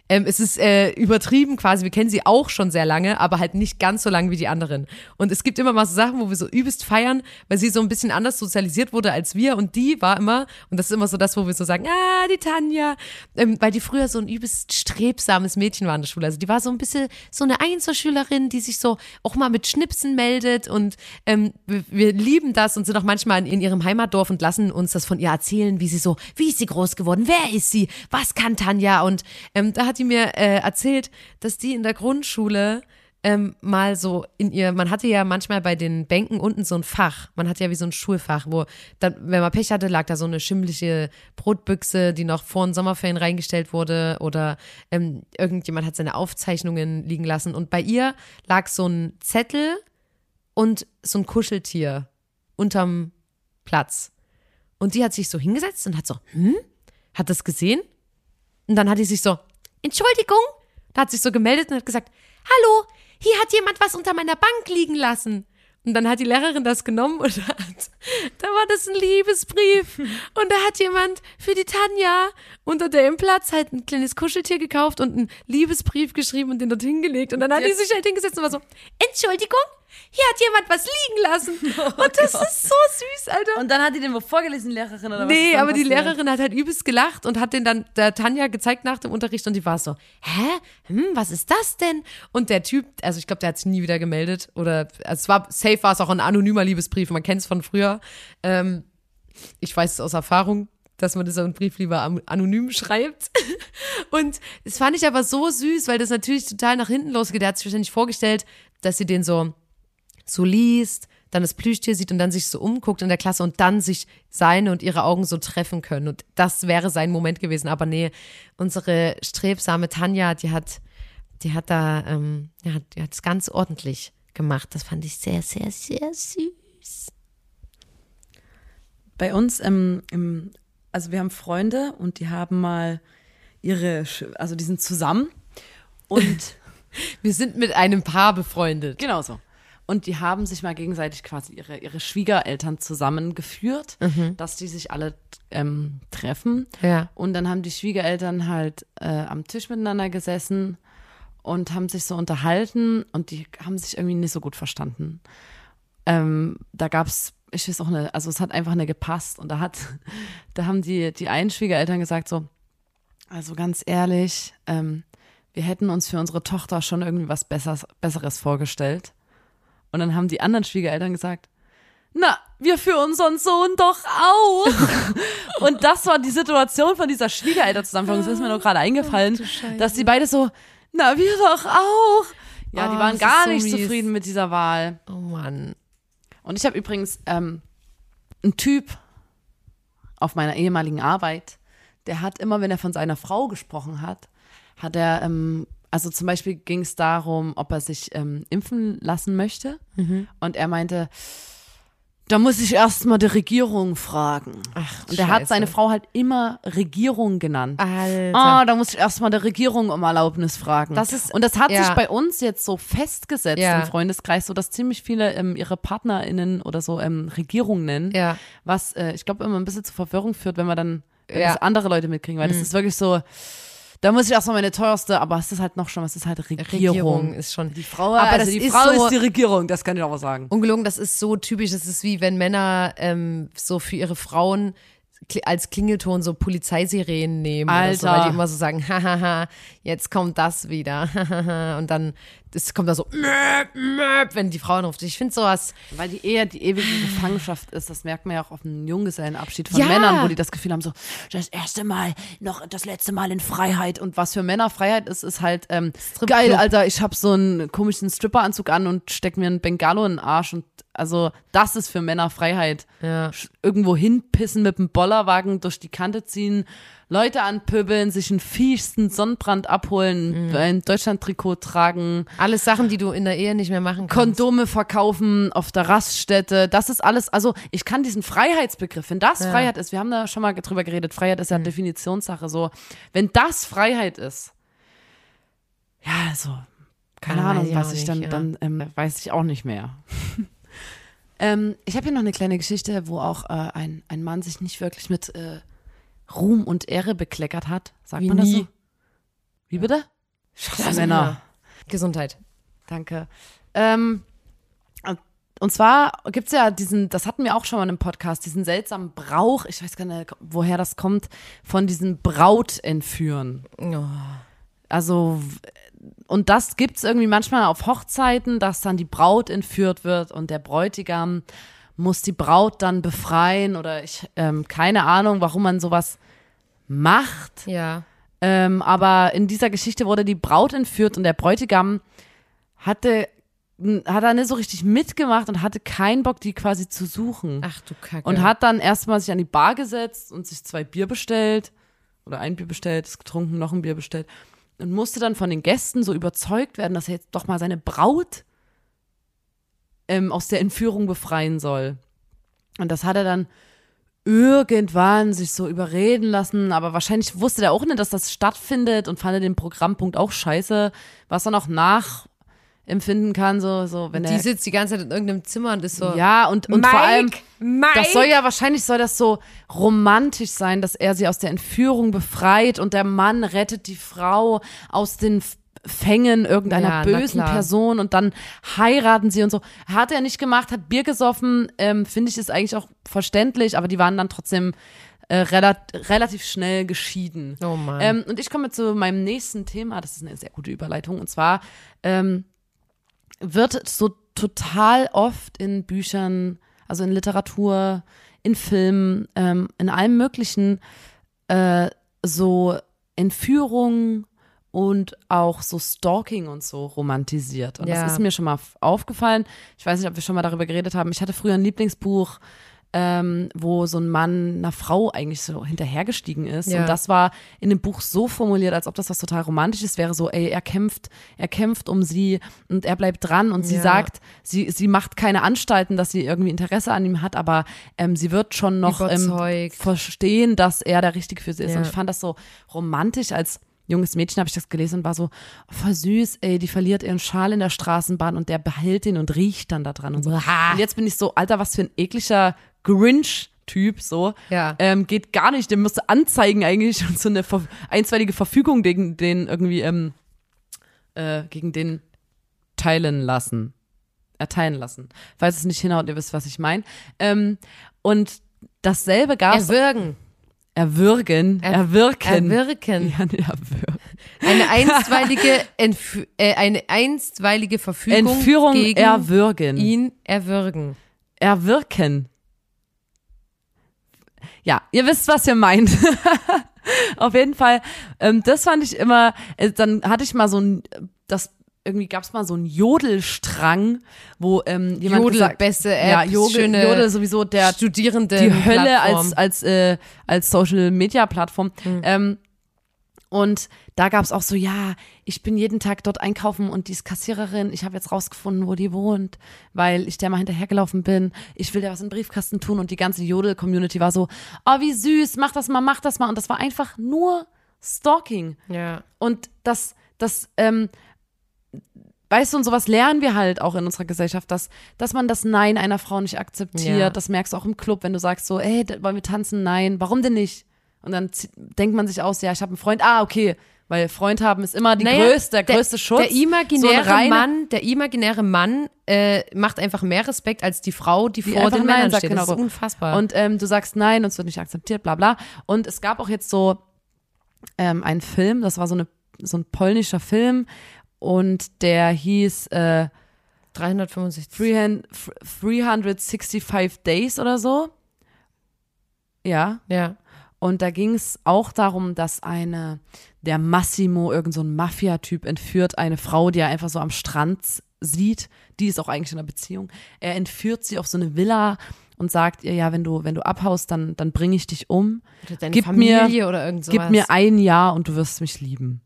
ähm, es ist äh, übertrieben quasi, wir kennen sie auch schon sehr lange, aber halt nicht ganz so lange wie die anderen. Und es gibt immer mal so Sachen, wo wir so übelst feiern, weil sie so ein bisschen anders sozialisiert wurde als wir. Und die war immer, und das ist immer so das, wo wir so sagen, ah, die Tanja, ähm, weil die früher so ein übelst strebsames Mädchen war in der Schule. Also die war so ein bisschen so eine Einzelschülerin, die sich so auch mal mit Schnipsen meldet. Und ähm, wir, wir lieben das und sind auch manchmal in, in ihrem Heimatdorf und lassen uns das von ihr erzählen, wie sie so, wie ist sie groß geworden, wer ist sie, was kann Tanja? Und ähm, da hat die mir äh, erzählt, dass die in der Grundschule ähm, mal so in ihr, man hatte ja manchmal bei den Bänken unten so ein Fach, man hatte ja wie so ein Schulfach, wo dann, wenn man Pech hatte, lag da so eine schimmliche Brotbüchse, die noch vor den Sommerferien reingestellt wurde oder ähm, irgendjemand hat seine Aufzeichnungen liegen lassen und bei ihr lag so ein Zettel und so ein Kuscheltier unterm Platz. Und die hat sich so hingesetzt und hat so, hm, hat das gesehen? Und dann hat die sich so, Entschuldigung? Da hat sich so gemeldet und hat gesagt, hallo, hier hat jemand was unter meiner Bank liegen lassen. Und dann hat die Lehrerin das genommen und hat, da war das ein Liebesbrief. Und da hat jemand für die Tanja unter dem Platz halt ein kleines Kuscheltier gekauft und einen Liebesbrief geschrieben und den dort hingelegt. Und dann hat die sich halt hingesetzt und war so, Entschuldigung, hier hat jemand was liegen lassen. [laughs] Oh und das Gott. ist so süß, Alter. Und dann hat die den wo vorgelesen, die Lehrerin oder was? Nee, aber die passiert? Lehrerin hat halt übelst gelacht und hat den dann der Tanja gezeigt nach dem Unterricht und die war so, hä? Hm, was ist das denn? Und der Typ, also ich glaube, der hat sich nie wieder gemeldet oder also es war safe war es auch ein anonymer Liebesbrief, man kennt es von früher. Ähm, ich weiß es aus Erfahrung, dass man so einen Brief lieber anonym schreibt. [laughs] Und es fand ich aber so süß, weil das natürlich total nach hinten losgeht. Der hat sich wahrscheinlich vorgestellt, dass sie den so so liest, dann das Plüschtier sieht und dann sich so umguckt in der Klasse und dann sich seine und ihre Augen so treffen können. Und das wäre sein Moment gewesen. Aber nee, unsere strebsame Tanja, die hat, die hat da, ähm, ja, die hat es ganz ordentlich gemacht. Das fand ich sehr, sehr, sehr süß. Bei uns im, im, also wir haben Freunde und die haben mal ihre, also die sind zusammen und [laughs] Wir sind mit einem Paar befreundet. genau so. Und die haben sich mal gegenseitig quasi ihre, ihre Schwiegereltern zusammengeführt, dass die sich alle ähm, treffen. Ja. Und dann haben die Schwiegereltern halt äh, am Tisch miteinander gesessen und haben sich so unterhalten und die haben sich irgendwie nicht so gut verstanden. Ähm, da gab's, ich weiß auch nicht, also es hat einfach nicht gepasst. Und da hat, [laughs] da haben die, die einen Schwiegereltern gesagt so, also ganz ehrlich, ähm, wir hätten uns für unsere Tochter schon irgendwie was Besseres, Besseres vorgestellt. Und dann haben die anderen Schwiegereltern gesagt, na, wir für unseren Sohn doch auch. [laughs] und das war die Situation von dieser Schwiegerelternzusammenführung. Das ist mir nur gerade eingefallen, dass die beide so, na, wir doch auch. Ja, die Oh, waren das gar so nicht mies. zufrieden mit dieser Wahl. Oh Mann. Und ich habe übrigens ähm, einen Typ auf meiner ehemaligen Arbeit, der hat immer, wenn er von seiner Frau gesprochen hat, hat er, ähm, also zum Beispiel ging es darum, ob er sich ähm, impfen lassen möchte. Mhm. Und er meinte, da muss ich erst mal die Regierung fragen. Ach, Und er hat seine Frau halt immer Regierung genannt. Alter. Ah, da muss ich erstmal der Regierung um Erlaubnis fragen. Das ist- und das hat ja. sich bei uns jetzt so festgesetzt Ja. im Freundeskreis, so dass ziemlich viele ähm, ihre PartnerInnen oder so ähm, Regierung nennen. Ja. Was äh, ich glaube immer ein bisschen zur Verwirrung führt, wenn wir dann wenn. Mhm. andere Leute mitkriegen, weil das ist wirklich so, da muss ich erstmal meine teuerste, aber es ist halt noch schon, es ist halt Regierung. Regierung ist schon. Die Frau, Aber also das die ist Frau so- ist die Regierung, das kann ich auch mal sagen. Ungelogen, das ist so typisch. Das ist wie wenn Männer ähm, so für ihre Frauen als Klingelton so Polizeisirenen nehmen oder so, Alter. weil die immer so sagen, [laughs] hahaha, jetzt kommt das wieder, [laughs] und dann das kommt da so, möp, möp, wenn die Frau anruft. Ich finde sowas, Weil die Ehe die ewige Gefangenschaft ist, das merkt man ja auch auf dem Junggesellenabschied von Ja. Männern, wo die das Gefühl haben, so das erste Mal, noch das letzte Mal in Freiheit. Und was für Männer Freiheit ist, ist halt ähm, geil, Alter, ich hab so einen komischen Stripperanzug an und steck mir einen Bengalo in den Arsch. Und also das ist für Männer Freiheit. ja. Irgendwo hinpissen mit dem Bollerwagen durch die Kante ziehen, Leute anpöbeln, sich einen fiessten Sonnenbrand abholen, ein Deutschland-Trikot tragen, Alles Sachen, die du in der Ehe nicht mehr machen kannst. Kondome verkaufen auf der Raststätte. Das ist alles, also ich kann diesen Freiheitsbegriff, wenn das Freiheit ist, wir haben da schon mal drüber geredet, Freiheit ist ja Definitionssache so, wenn das Freiheit ist, ja, also, keine Ah, Ahnung, was ich nicht, dann, ja. dann ähm, weiß ich auch nicht mehr. [laughs] ähm, ich habe hier noch eine kleine Geschichte, wo auch äh, ein, ein Mann sich nicht wirklich mit äh, Ruhm und Ehre bekleckert hat. Sagt Wie man das nie. so? Wie bitte? Männer. Gesundheit. Danke. Ähm, und zwar gibt's ja diesen, das hatten wir auch schon mal im Podcast, diesen seltsamen Brauch, ich weiß gar nicht, woher das kommt, von diesen Brautentführen. Oh. Also, und das gibt's irgendwie manchmal auf Hochzeiten, dass dann die Braut entführt wird und der Bräutigam muss die Braut dann befreien oder ich, ähm, keine Ahnung, warum man sowas macht. Ja. Ähm, aber in dieser Geschichte wurde die Braut entführt und der Bräutigam hatte, hat da nicht so richtig mitgemacht und hatte keinen Bock, die quasi zu suchen. Ach du Kacke. Und hat dann erstmal sich an die Bar gesetzt und sich zwei Bier bestellt. Oder ein Bier bestellt, ist getrunken, noch ein Bier bestellt. Und musste dann von den Gästen so überzeugt werden, dass er jetzt doch mal seine Braut ähm, aus der Entführung befreien soll. Und das hat er dann irgendwann sich so überreden lassen, aber wahrscheinlich wusste der auch nicht, dass das stattfindet und fand er den Programmpunkt auch scheiße, was dann auch nachempfinden kann, so, so wenn die er sitzt die ganze Zeit in irgendeinem Zimmer und ist so. ja und, und Mike, vor allem Mike. das soll ja wahrscheinlich soll das so romantisch sein, dass er sie aus der Entführung befreit und der Mann rettet die Frau aus den Fängen irgendeiner Ja, bösen. Person und dann heiraten sie und so. Hat er nicht gemacht, hat Bier gesoffen, ähm, finde ich ist eigentlich auch verständlich, aber die waren dann trotzdem äh, relat relativ schnell geschieden. Oh Mann. Ähm, und ich komme zu meinem nächsten Thema, das ist eine sehr gute Überleitung, und zwar ähm, wird so total oft in Büchern, also in Literatur, in Filmen, ähm, in allem Möglichen, äh, so Entführung und auch so Stalking und so romantisiert. Und Ja. das ist mir schon mal aufgefallen. Ich weiß nicht, ob wir schon mal darüber geredet haben. Ich hatte früher ein Lieblingsbuch, ähm, wo so ein Mann einer Frau eigentlich so hinterhergestiegen ist. Ja. Und das war in dem Buch so formuliert, als ob das was total Romantisches wäre. So, ey, er kämpft, er kämpft um sie und er bleibt dran und sie Ja. sagt, sie, sie macht keine Anstalten, dass sie irgendwie Interesse an ihm hat, aber ähm, sie wird schon noch ähm, verstehen, dass er der Richtige für sie ist. Ja. Und ich fand das so romantisch als junges Mädchen habe ich das gelesen und war so voll süß, ey, die verliert ihren Schal in der Straßenbahn und der behält ihn und riecht dann da dran und so. Und jetzt bin ich so, Alter, was für ein ekliger Grinch-Typ, so. Ja. Ähm, geht gar nicht, der müsste anzeigen eigentlich und so eine ver einstweilige Verfügung gegen den irgendwie, ähm, äh, gegen den teilen lassen. Erteilen lassen. Falls es nicht hinhaut, ihr wisst, was ich meine. Ähm, und dasselbe gab es. Erwürgen. Erwürgen. Er- erwirken. Erwirken. Ja, nee, erwürgen. Eine [laughs] einstweilige, Entfü äh, eine einstweilige Verfügung Entführung gegen erwürgen. ihn erwürgen. Erwirken. Ja, ihr wisst, was ihr meint. [laughs] Auf jeden Fall, ähm, das fand ich immer, äh, dann hatte ich mal so ein, das irgendwie gab es mal so einen Jodelstrang, wo ähm, jemand Jodel, gesagt, beste App, ja, Jodel, schöne Jodel sowieso der Studierenden die Hölle als, Plattform. als, äh, als Social Media Plattform. Hm. Ähm, und da gab es auch so, ja, ich bin jeden Tag dort einkaufen und die ist Kassiererin, ich habe jetzt rausgefunden, wo die wohnt, weil ich der mal hinterhergelaufen bin. Ich will der was in den Briefkasten tun und die ganze Jodel-Community war so, oh, wie süß, mach das mal, mach das mal. Und das war einfach nur Stalking. ja. Und das, das, ähm, weißt du, und sowas lernen wir halt auch in unserer Gesellschaft, dass, dass man das Nein einer Frau nicht akzeptiert. Ja. Das merkst du auch im Club, wenn du sagst so, ey, da- wollen wir tanzen? Nein. Warum denn nicht? Und dann denkt man sich aus, ja, ich habe einen Freund. Ah, okay. Weil Freund haben ist immer die Naja, größte, der größte Schutz. Der imaginäre So Mann, der imaginäre Mann äh, macht einfach mehr Respekt als die Frau, die, die vor den Nein Männern sagt, steht. genau Das ist unfassbar. Und ähm, du sagst nein und es wird nicht akzeptiert, bla bla. Und es gab auch jetzt so ähm, einen Film, das war so, eine, so ein polnischer Film und der hieß äh, 365. 300 365 Days oder so. Ja. Ja. Und da ging es auch darum, dass eine, der Massimo, irgend so ein Mafia-Typ, entführt eine Frau, die er einfach so am Strand sieht. Die ist auch eigentlich in einer Beziehung. Er entführt sie auf so eine Villa und sagt ihr, ja, wenn du, wenn du abhaust, dann, dann bringe ich dich um. Oder deine Gib Familie mir, oder irgend sowas. Gib mir ein Jahr und du wirst mich lieben.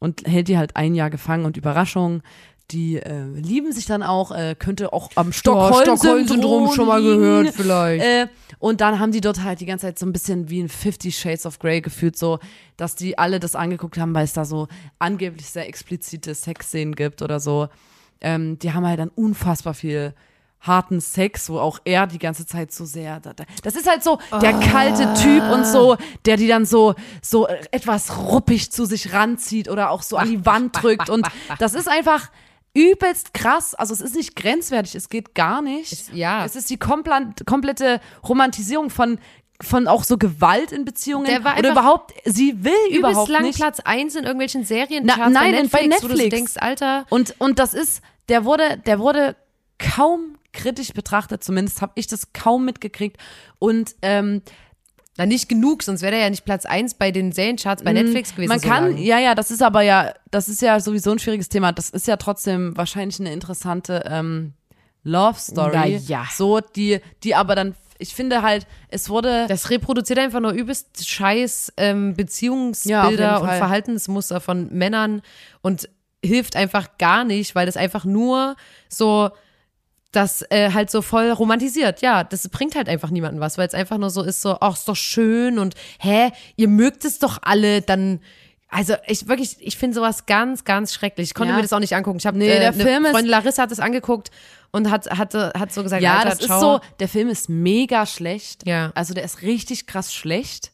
Und hält die halt ein Jahr gefangen und Überraschung, die äh, lieben sich dann auch, äh, könnte auch am Stockholm-Syndrom Stockholm-Syndrom schon mal gehört vielleicht. Äh, und dann haben die dort halt die ganze Zeit so ein bisschen wie in Fifty Shades of Grey gefühlt, so, dass die alle das angeguckt haben, weil es da so angeblich sehr explizite Sexszenen gibt oder so. Ähm, die haben halt dann unfassbar viel harten Sex, wo auch er die ganze Zeit so sehr, da- da- das ist halt so der kalte Typ und so, der die dann so, so etwas ruppig zu sich ranzieht oder auch so an die Wand drückt und das ist einfach übelst krass, also es ist nicht grenzwertig, es geht gar nicht. Es- ja. Es ist die komplette Romantisierung von von auch so Gewalt in Beziehungen Der war oder überhaupt sie will Übelst überhaupt lang nicht Platz 1 in irgendwelchen Serien. Na, nein, bei Wo du so Netflix. denkst, Alter, Und, und das ist, der wurde, der wurde kaum kritisch betrachtet, zumindest habe ich das kaum mitgekriegt. Und ähm, na nicht genug, sonst wäre der ja nicht Platz 1 bei den Seriencharts bei Netflix gewesen. man so kann, lang. ja, ja, das ist aber ja, das ist ja sowieso ein schwieriges Thema. Das ist ja trotzdem wahrscheinlich eine interessante ähm, Love Story. Na ja. So, die, die aber dann, ich finde halt, es wurde. Das reproduziert einfach nur übelst scheiß ähm, Ja, Beziehungsbilder und Fall. Verhaltensmuster von Männern und hilft einfach gar nicht, weil das einfach nur so das äh, halt so voll romantisiert. Ja, das bringt halt einfach niemandem was, weil es einfach nur so ist, so, ach, ist doch schön und hä, ihr mögt es doch alle, dann. Also ich wirklich, ich finde sowas ganz, ganz schrecklich. Ich konnte Ja. mir das auch nicht angucken. Ich habe Nee, äh, der eine Film ist- Freundin Larissa hat das angeguckt und hat hatte hat so gesagt, ja, Alter, das ist ciao. so, der Film ist mega schlecht. Ja. Also der ist richtig krass schlecht.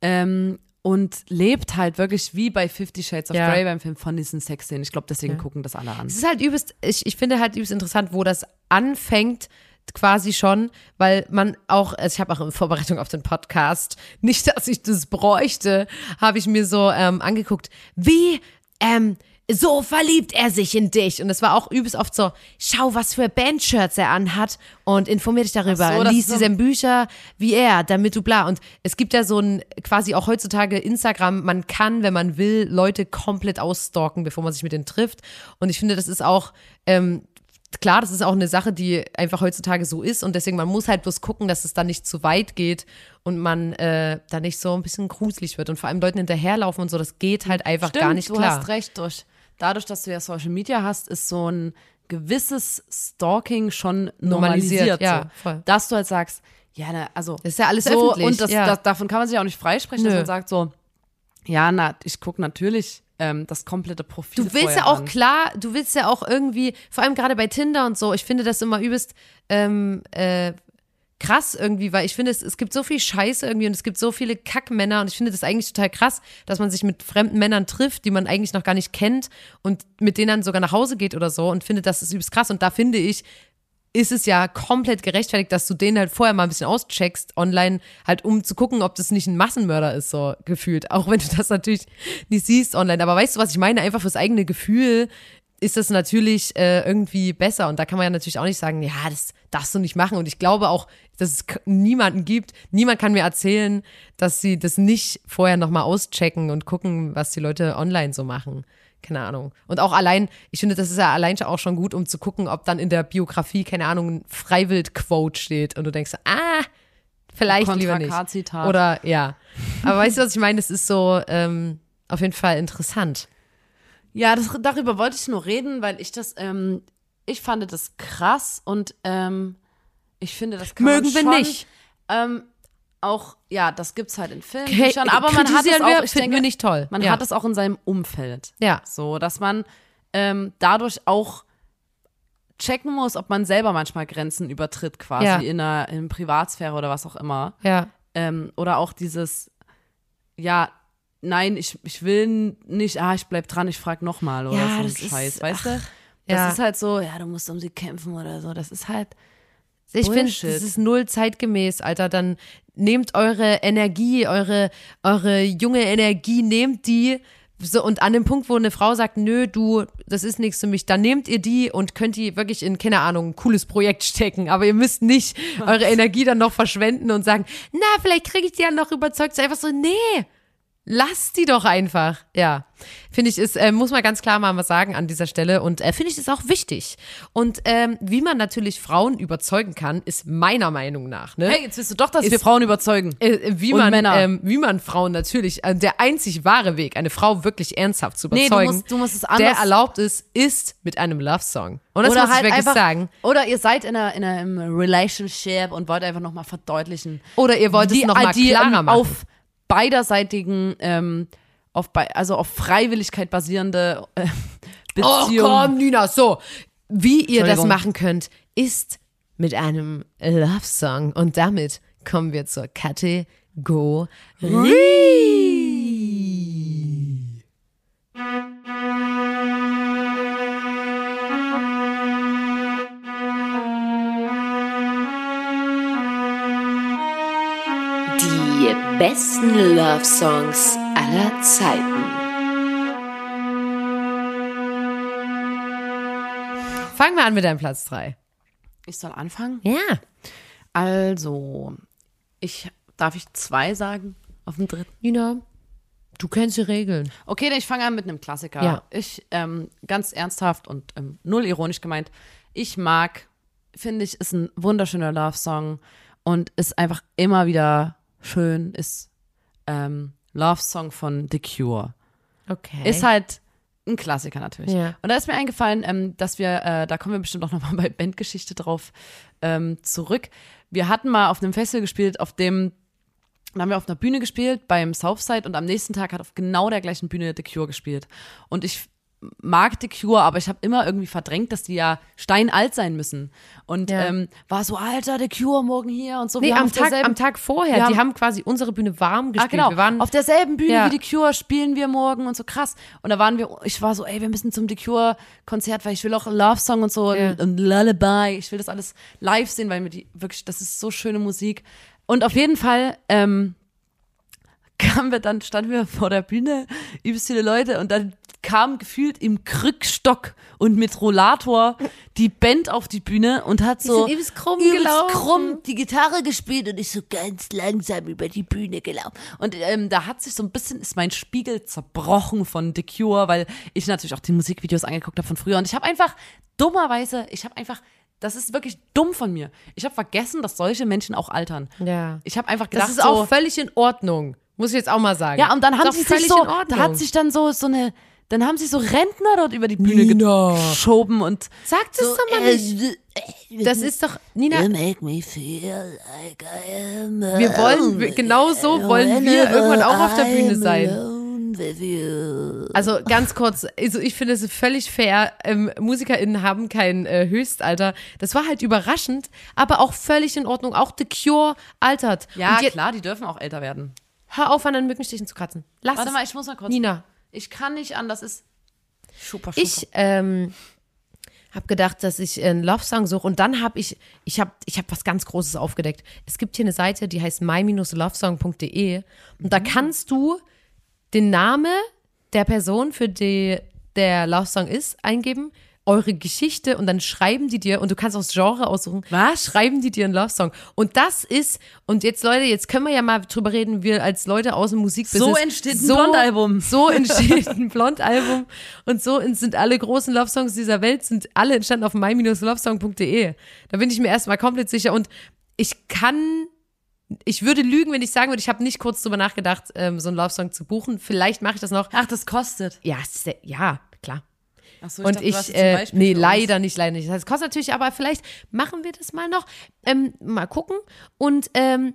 Ähm, und lebt halt wirklich wie bei Fifty Shades of Ja. Grey beim Film von diesen Sexszenen. Ich glaube, deswegen gucken das alle an. Es ist halt übelst, ich, ich finde halt übelst interessant, wo das anfängt, quasi schon, weil man auch, also ich habe auch in Vorbereitung auf den Podcast, nicht, dass ich das bräuchte, habe ich mir so ähm, angeguckt, wie, ähm, so verliebt er sich in dich. Und es war auch übelst oft so, schau, was für Bandshirts er anhat und informier dich darüber. So, Lies so- dieselben Bücher wie er, damit du bla. Und es gibt ja so ein, quasi auch heutzutage Instagram, man kann, wenn man will, Leute komplett ausstalken, bevor man sich mit denen trifft. Und ich finde, das ist auch, ähm, klar, das ist auch eine Sache, die einfach heutzutage so ist. Und deswegen, man muss halt bloß gucken, dass es dann nicht zu weit geht und man äh, da nicht so ein bisschen gruselig wird. Und vor allem Leuten hinterherlaufen und so, das geht halt einfach Stimmt, gar nicht du klar. hast recht. Durch, dadurch, dass du ja Social Media hast, ist so ein gewisses Stalking schon normalisiert. Normalisiert, ja, so. voll. Dass du halt sagst, ja, na, also Das ist ja alles so, öffentlich, und das, ja. das, davon kann man sich auch nicht freisprechen, dass Nö. man sagt so, ja, na, ich gucke natürlich ähm, das komplette Profil Du willst ja auch an. klar, du willst ja auch irgendwie, vor allem gerade bei Tinder und so, ich finde das immer übelst ähm, äh, krass irgendwie, weil ich finde, es, es gibt so viel Scheiße irgendwie und es gibt so viele Kackmänner und ich finde das eigentlich total krass, dass man sich mit fremden Männern trifft, die man eigentlich noch gar nicht kennt und mit denen dann sogar nach Hause geht oder so und finde, das ist übelst krass und da finde ich, ist es ja komplett gerechtfertigt, dass du den halt vorher mal ein bisschen auscheckst online, halt um zu gucken, ob das nicht ein Massenmörder ist, so gefühlt. Auch wenn du das natürlich nicht siehst online. Aber weißt du, was ich meine? Einfach fürs eigene Gefühl ist das natürlich äh, irgendwie besser. Und da kann man ja natürlich auch nicht sagen, ja, das darfst du nicht machen. Und ich glaube auch, dass es niemanden gibt, niemand kann mir erzählen, dass sie das nicht vorher nochmal auschecken und gucken, was die Leute online so machen. Keine Ahnung. Und auch allein, ich finde, das ist ja allein schon auch schon gut, um zu gucken, ob dann in der Biografie, keine Ahnung, ein Freiwild-Quote steht und du denkst, ah, vielleicht lieber nicht. Oder ja. Aber weißt du, was ich meine? Es ist so ähm, auf jeden Fall interessant. Ja, das, darüber wollte ich nur reden, weil ich das, ähm, ich fand das krass und ähm, ich finde, das kann Mögen wir schon, nicht. Ähm, auch, ja, das gibt's halt in Filmen, Okay, aber man hat es auch, ich denke, wir nicht toll. man Ja. hat es auch in seinem Umfeld. Ja. So, dass man ähm, dadurch auch checken muss, ob man selber manchmal Grenzen übertritt, quasi Ja. in einer in Privatsphäre oder was auch immer. Ja. Ähm, oder auch dieses, ja, nein, ich, ich will nicht, ah, ich bleib dran, ich frag nochmal oder Ja, so ein das ist- Scheiß, weißt du? ach, Das ja. ist halt so, ja, du musst um sie kämpfen oder so. Das ist halt, Ich finde, das ist null zeitgemäß, Alter. Dann nehmt eure Energie, eure, eure junge Energie, nehmt die. So, und an dem Punkt, wo eine Frau sagt, nö, du, das ist nichts für mich, dann nehmt ihr die und könnt die wirklich in, keine Ahnung, ein cooles Projekt stecken. Aber ihr müsst nicht eure Energie dann noch verschwenden und sagen, na, vielleicht kriege ich die ja noch überzeugt. Es ist einfach so, nee, Lass die doch einfach. Ja. Finde ich, ist, äh, muss man ganz klar mal was sagen an dieser Stelle. Und äh, finde ich, ist auch wichtig. Und ähm, wie man natürlich Frauen überzeugen kann, ist meiner Meinung nach, ne? Hey, jetzt willst du doch, dass Ist- wir Frauen überzeugen. Äh, wie Und man, Männer. ähm, wie man Frauen natürlich, äh, der einzig wahre Weg, eine Frau wirklich ernsthaft zu Nee, du überzeugen, musst- du musst es der anders- erlaubt ist, ist mit einem Love-Song. Und das oder muss ich halt wirklich einfach, sagen. Oder ihr seid in einer, in einem Relationship und wollt einfach nochmal verdeutlichen. Oder ihr wollt es die, noch mal die, klarer machen. auf beiderseitigen, ähm, auf bei, also auf Freiwilligkeit basierende äh, Oh Beziehung. komm, Nina, so. Wie ihr das machen könnt, ist mit einem Love-Song. Und damit kommen wir zur Kategorie. Besten Love Songs aller Zeiten. Fangen wir an mit deinem Platz 3. Ich soll anfangen? Ja. Also, ich darf ich zwei sagen auf dem dritten. Nina, du kennst die Regeln. Okay, dann ich fange an mit einem Klassiker. Ja. Ich, ähm, ganz ernsthaft und ähm, null ironisch gemeint, ich mag, finde ich, ist ein wunderschöner Love-Song und ist einfach immer wieder schön, ist ähm, Love-Song von The Cure. Okay. Ist halt ein Klassiker natürlich. Ja. Und da ist mir eingefallen, ähm, dass wir, äh, da kommen wir bestimmt auch nochmal [laughs] bei Bandgeschichte drauf ähm, zurück. Wir hatten mal auf einem Festival gespielt, auf dem, da haben wir auf einer Bühne gespielt beim Southside und am nächsten Tag hat auf genau der gleichen Bühne The Cure gespielt. Und ich mag The Cure, aber ich habe immer irgendwie verdrängt, dass die ja steinalt sein müssen. Und Ja. ähm, war so, Alter, The Cure morgen hier und so. nee, Wir haben am Tag, am Tag vorher. Wir die haben- haben quasi unsere Bühne warm Ah, gespielt. genau. Wir waren auf derselben Bühne Ja. wie The Cure spielen wir morgen und so krass. Und da waren wir, ich war so, ey, wir müssen zum The Cure Konzert, weil ich will auch Love Song und so Ja. und, und Lullaby. Ich will das alles live sehen, weil mir die wirklich, das ist so schöne Musik. Und auf jeden Fall, ähm, [laughs] kamen wir dann, standen wir vor der Bühne, übelst viele Leute und dann kam gefühlt im Krückstock und mit Rollator die Band auf die Bühne und hat so sind übelst krumm übelst krumm die Gitarre gespielt und ich so ganz langsam über die Bühne gelaufen. Und ähm, da hat sich so ein bisschen, ist mein Spiegel zerbrochen von The Cure, weil ich natürlich auch die Musikvideos angeguckt habe von früher und ich habe einfach dummerweise, ich habe einfach das ist wirklich dumm von mir. Ich habe vergessen, dass solche Menschen auch altern. Ja. Ich habe einfach gedacht, Das ist auch so, völlig in Ordnung. Muss ich jetzt auch mal sagen. ja, und dann Ist haben sie sich völlig so, in Ordnung. da hat sich dann so, so eine, dann haben sich so Rentner dort über die Bühne Nina. geschoben und Sag das so, doch mal äh, nicht. Das ist doch, Nina, You make me feel like I am wir wollen, wir, genau so wollen wir irgendwann auch auf der Bühne sein. Also ganz kurz, also ich finde es völlig fair, ähm, MusikerInnen haben kein äh, Höchstalter. Das war halt überraschend, aber auch völlig in Ordnung. Auch The Cure altert. ja, klar, die dürfen auch älter werden. Hör auf, an den Mückenstichen zu kratzen. Lass Warte es. mal, ich muss mal kurz. Nina, Ich kann nicht an, das ist super, super. ich ähm, habe gedacht, dass ich einen Love-Song suche und dann habe ich, ich habe ich hab was ganz Großes aufgedeckt. Es gibt hier eine Seite, die heißt my-lovesong.de und da kannst du den Name der Person, für die der Love-Song ist, eingeben, eure Geschichte und dann schreiben die dir, und du kannst auch das Genre aussuchen, Was? schreiben die dir einen Love-Song. Und das ist, und jetzt Leute, jetzt können wir ja mal drüber reden, wir als Leute aus dem Musikbusiness. So entsteht ein Blondalbum. [laughs] So entsteht ein [laughs] Blondalbum und so sind alle großen Love-Songs dieser Welt, sind alle entstanden auf my-lovesong.de. Da bin ich mir erstmal komplett sicher und ich kann ich würde lügen, wenn ich sagen würde, ich habe nicht kurz drüber nachgedacht, ähm, so einen Love-Song zu buchen. Vielleicht mache ich das noch. Ach, das kostet. Ja, ja, klar. Ach so, Und dachte, ich, äh, nee, leider nicht, leider nicht. Das heißt, kostet natürlich, aber vielleicht machen wir das mal noch. Ähm, mal gucken. Und ähm,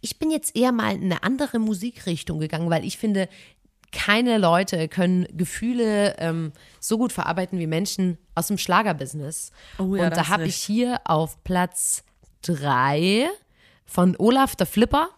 ich bin jetzt eher mal in eine andere Musikrichtung gegangen, weil ich finde, keine Leute können Gefühle ähm, so gut verarbeiten wie Menschen aus dem Schlagerbusiness. Oh ja, Und da habe ich hier auf Platz drei von Olaf der Flipper.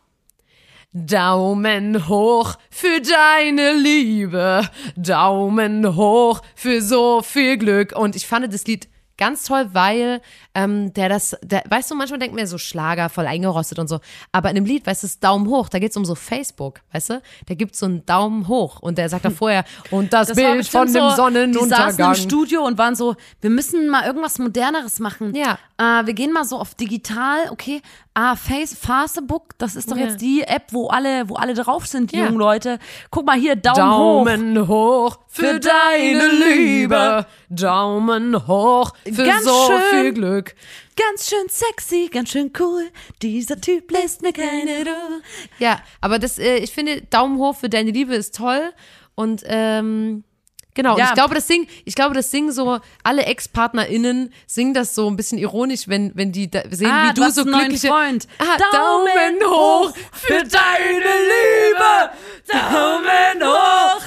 Daumen hoch für deine Liebe, Daumen hoch für so viel Glück. Und ich fand das Lied ganz toll, weil ähm, der das, der, weißt du, manchmal denkt man ja so Schlager, voll eingerostet und so. Aber in dem Lied, weißt du, ist Daumen hoch, da geht's um so Facebook, weißt du? Der gibt so einen Daumen hoch und der sagt da [laughs] vorher, und das, Das Bild von dem so, Die Sonnenuntergang. saßen im Studio und waren so, wir müssen mal irgendwas Moderneres machen. Ja. Äh, wir gehen mal so auf digital, okay. Ah, Face, Facebook, das ist doch Ja. jetzt die App, wo alle, wo alle drauf sind, die Ja. jungen Leute. Guck mal hier, Daumen, hoch. Daumen hoch für deine Liebe. Daumen hoch für Ganz so schön. viel Glück. Ganz schön sexy, ganz schön cool. Dieser Typ lässt mir keine Ruhe. Ja, aber das, äh, ich finde, Daumen hoch für deine Liebe ist toll. Und ähm, genau, und Ja. ich glaube, das singen, ich glaube, das singen so, alle Ex-PartnerInnen singen das so ein bisschen ironisch, wenn, wenn die da sehen, Ah, wie du, so glückliche. Freund. Ah, Daumen Daumen hoch für deine Liebe. Daumen hoch.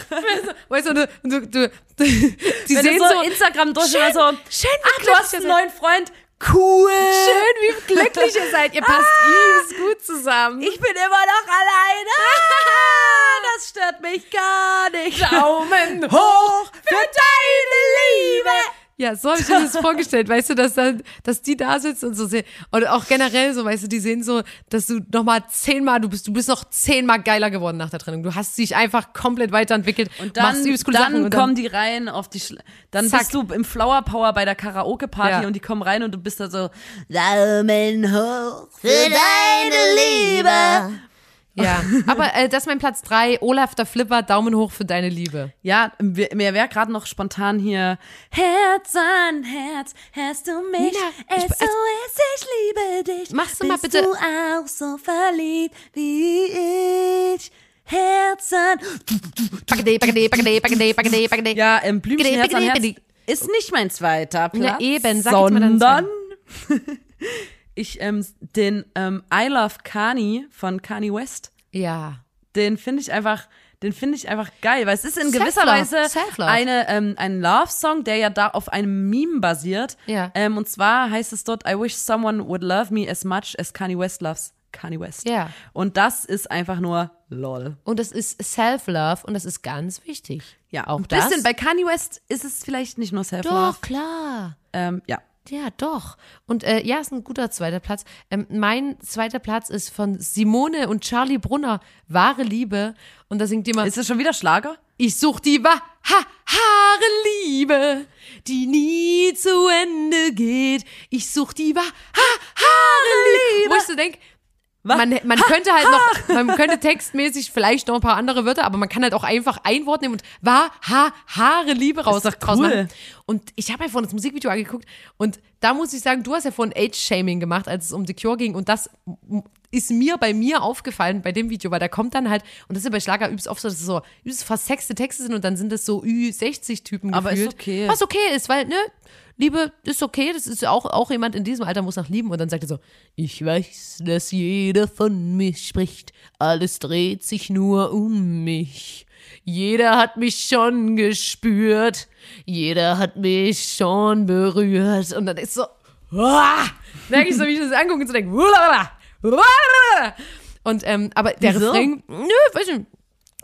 Weißt du, du, du, du, [laughs] die Wenn sehen so, so, Instagram durch schön, oder so, schön, ach, du glücklich hast einen neuen Freund. Cool. Schön, wie glücklich ihr seid. Ihr passt übelst gut zusammen. Ich bin immer noch alleine. Ah, das stört mich gar nicht. Daumen hoch für deine Liebe. Ja, so habe ich mir das vorgestellt, weißt du, dass dann, dass die da sitzen und so sehen. Und auch generell so, weißt du, die sehen so, dass du nochmal zehnmal, du bist, du bist noch zehnmal geiler geworden nach der Trennung. Du hast dich einfach komplett weiterentwickelt. Und dann, machst übelst coole dann Sachen und kommen die rein auf die, Schla dann Zack. bist du im Flower Power bei der Karaoke-Party Ja. und die kommen rein und du bist da so, Daumen hoch für deine Liebe. Ja, [laughs] aber äh, das ist mein Platz drei. Olaf der Flipper, Daumen hoch für deine Liebe. ja, mir, wäre gerade noch spontan hier, Herz an Herz, hast du mich, Nina, ich- SOS, ich liebe dich. Machst du Bist mal bitte- du auch so verliebt wie ich? Herz an Bagade, bagade, bagade, bagade, bagade, bagade. Ja, ähm, Blümchen Herz an Herz ist nicht mein zweiter Platz. eben, sag jetzt mal deinen sondern [laughs] ich ähm, den ähm, I Love Kanye von Kanye West, Ja. den finde ich einfach, den finde ich einfach geil, weil es ist in gewisser Weise eine ähm, ein Love Song, der ja da auf einem Meme basiert. Ja. Ähm, und zwar heißt es dort I wish someone would love me as much as Kanye West loves Kanye West. Ja. Und das ist einfach nur lol. Und das ist Self-Love und das ist ganz wichtig. Ja, auch ein das. bisschen bei Kanye West ist es vielleicht nicht nur Self-Love. Doch, klar. Ähm, ja. Ja, doch. Und äh, ja, ist ein guter zweiter Platz. Ähm, mein zweiter Platz ist von Simone und Charlie Brunner, Wahre Liebe. Und da singt jemand, Ist es schon wieder Schlager? ich such die wahre Liebe, die nie zu Ende geht. Ich such die wahre Liebe. Wo ich so denk, man, man könnte halt noch, man könnte textmäßig vielleicht noch ein paar andere Wörter, aber man kann halt auch einfach ein Wort nehmen und wahr, ha, Haare, Liebe raus, draus cool. machen. Und ich habe ja vorhin das Musikvideo angeguckt und da muss ich sagen, du hast ja vorhin Age-Shaming gemacht, als es um The Cure ging und das ist mir bei mir aufgefallen bei dem Video, weil da kommt dann halt, und das ist ja bei Schlager übelst oft so, dass es so übelst versexte Texte sind und dann sind es so Ü60-Typen Aber ist gefühlt. okay. Was okay ist, weil, ne, Liebe ist okay, das ist auch, auch jemand in diesem Alter muss nach lieben und dann sagt er so, ich weiß, dass jeder von mir spricht, alles dreht sich nur um mich. Jeder hat mich schon gespürt, jeder hat mich schon berührt und dann ist so, ah, merke ich so, wie ich das angucke und so denke, "Ulalala, ulalala." und ähm, aber der Wieso? Refrain, nö, weiß nicht,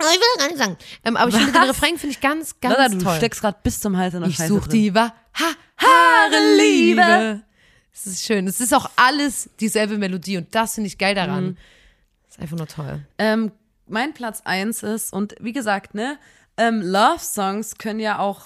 ich will gar nicht sagen, ähm, aber ich finde den? Refrain finde ich ganz, ganz Lala, du toll. steckst gerade bis zum Hals in der Ich Scheiße such drin. die wahre Liebe. Es ist schön. Es ist auch alles dieselbe Melodie und das finde ich geil daran. Mhm. ist einfach nur toll. Ähm, mein Platz eins ist, und wie gesagt, ne, ähm, Love-Songs können ja auch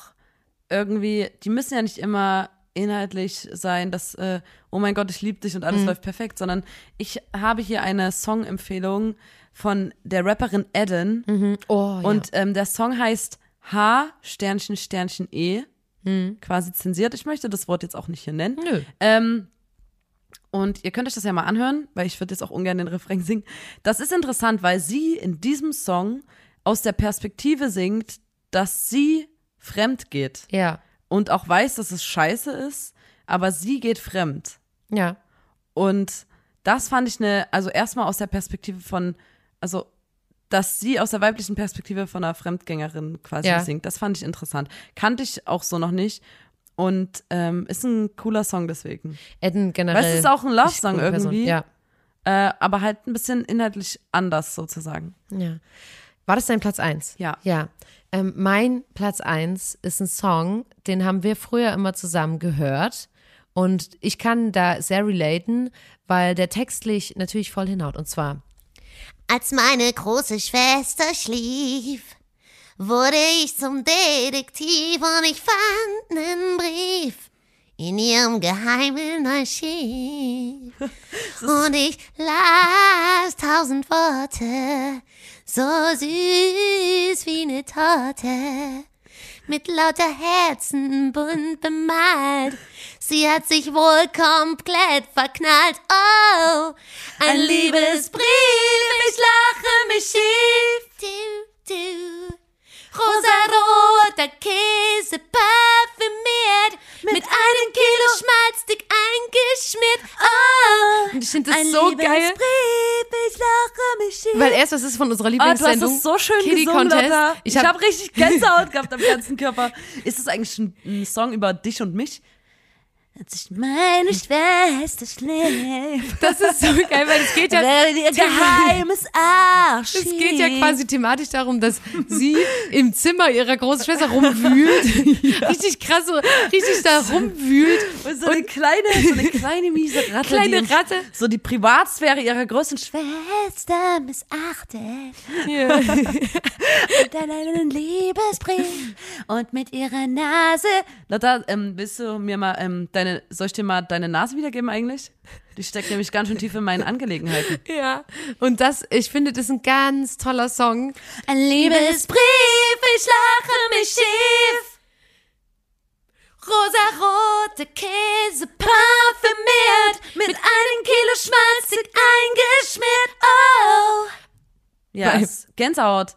irgendwie, die müssen ja nicht immer inhaltlich sein, dass, äh, oh mein Gott, ich liebe dich und alles Mhm. läuft perfekt, sondern ich habe hier eine Songempfehlung von der Rapperin Eden Oh, und ähm, der Song heißt H Sternchen Sternchen E, quasi zensiert. Ich möchte das Wort jetzt auch nicht hier nennen. Nö. Ähm, und ihr könnt euch das ja mal anhören, weil ich würde jetzt auch ungern den Refrain singen. Das ist interessant, weil sie in diesem Song aus der Perspektive singt, dass sie fremd geht ja. und auch weiß, dass es scheiße ist, aber sie geht fremd. Ja. Und das fand ich eine, also erstmal aus der Perspektive von, also dass sie aus der weiblichen Perspektive von einer Fremdgängerin quasi Ja. singt, das fand ich interessant. Kannte ich auch so noch nicht. Und ähm, ist ein cooler Song deswegen. Eden generell. Weil es ist auch ein Love-Song irgendwie. Ja. Äh, aber halt ein bisschen inhaltlich anders sozusagen. ja. War das dein Platz eins? Ja. Ja. Ähm, mein Platz eins ist ein Song, den haben wir früher immer zusammen gehört. Und ich kann da sehr relaten, weil der textlich natürlich voll hinhaut. Und zwar, Als meine große Schwester schlief, wurde ich zum Detektiv und ich fand einen Brief in ihrem geheimen Archiv. [laughs] Und ich las tausend Worte, so süß wie eine Torte, mit lauter Herzen bunt bemalt. Sie hat sich wohl komplett verknallt. Oh, ein Liebesbrief, ich lache mich schief. Du, du. Rosaroter Käse parfümiert, mit einem Kilo Schmalz dick eingeschmiert. Oh, und ich finde das ein so geil, ich lache mich schief. weil erst das ist von unserer Oh, du hast Lieblingssendung. das so schön Kitty gesungen, Contest. Lotta. Ich Ich hab- habe hab richtig Gänsehaut gehabt am ganzen Körper. Ist das eigentlich ein, ein Song über dich und mich? Als ich meine Schwester schläft, [laughs] Das ist so geil, weil es geht ja geheimes Archiv. Es geht ja quasi thematisch darum, dass sie im Zimmer ihrer großen Schwester rumwühlt. [laughs] [laughs] Richtig krass, so richtig da rumwühlt. Und so eine kleine, so eine kleine miese Ratte. Kleine die Ratte. So die Privatsphäre ihrer größten Schwester. Missachtet Ja. und dann einen Liebesbrief und mit ihrer Nase Lotta, ähm, willst du mir mal ähm, deine, soll ich dir mal deine Nase wiedergeben eigentlich? Die steckt nämlich ganz schön tief in meinen Angelegenheiten. [laughs] ja. Und das, ich finde, das ist ein ganz toller Song. ein Liebesbrief, ich lache mich schief. Rosarote Käse parfümiert, mit einem Kilo Schmalz dick eingeschmiert. Oh. Ja, ist Gänsehaut.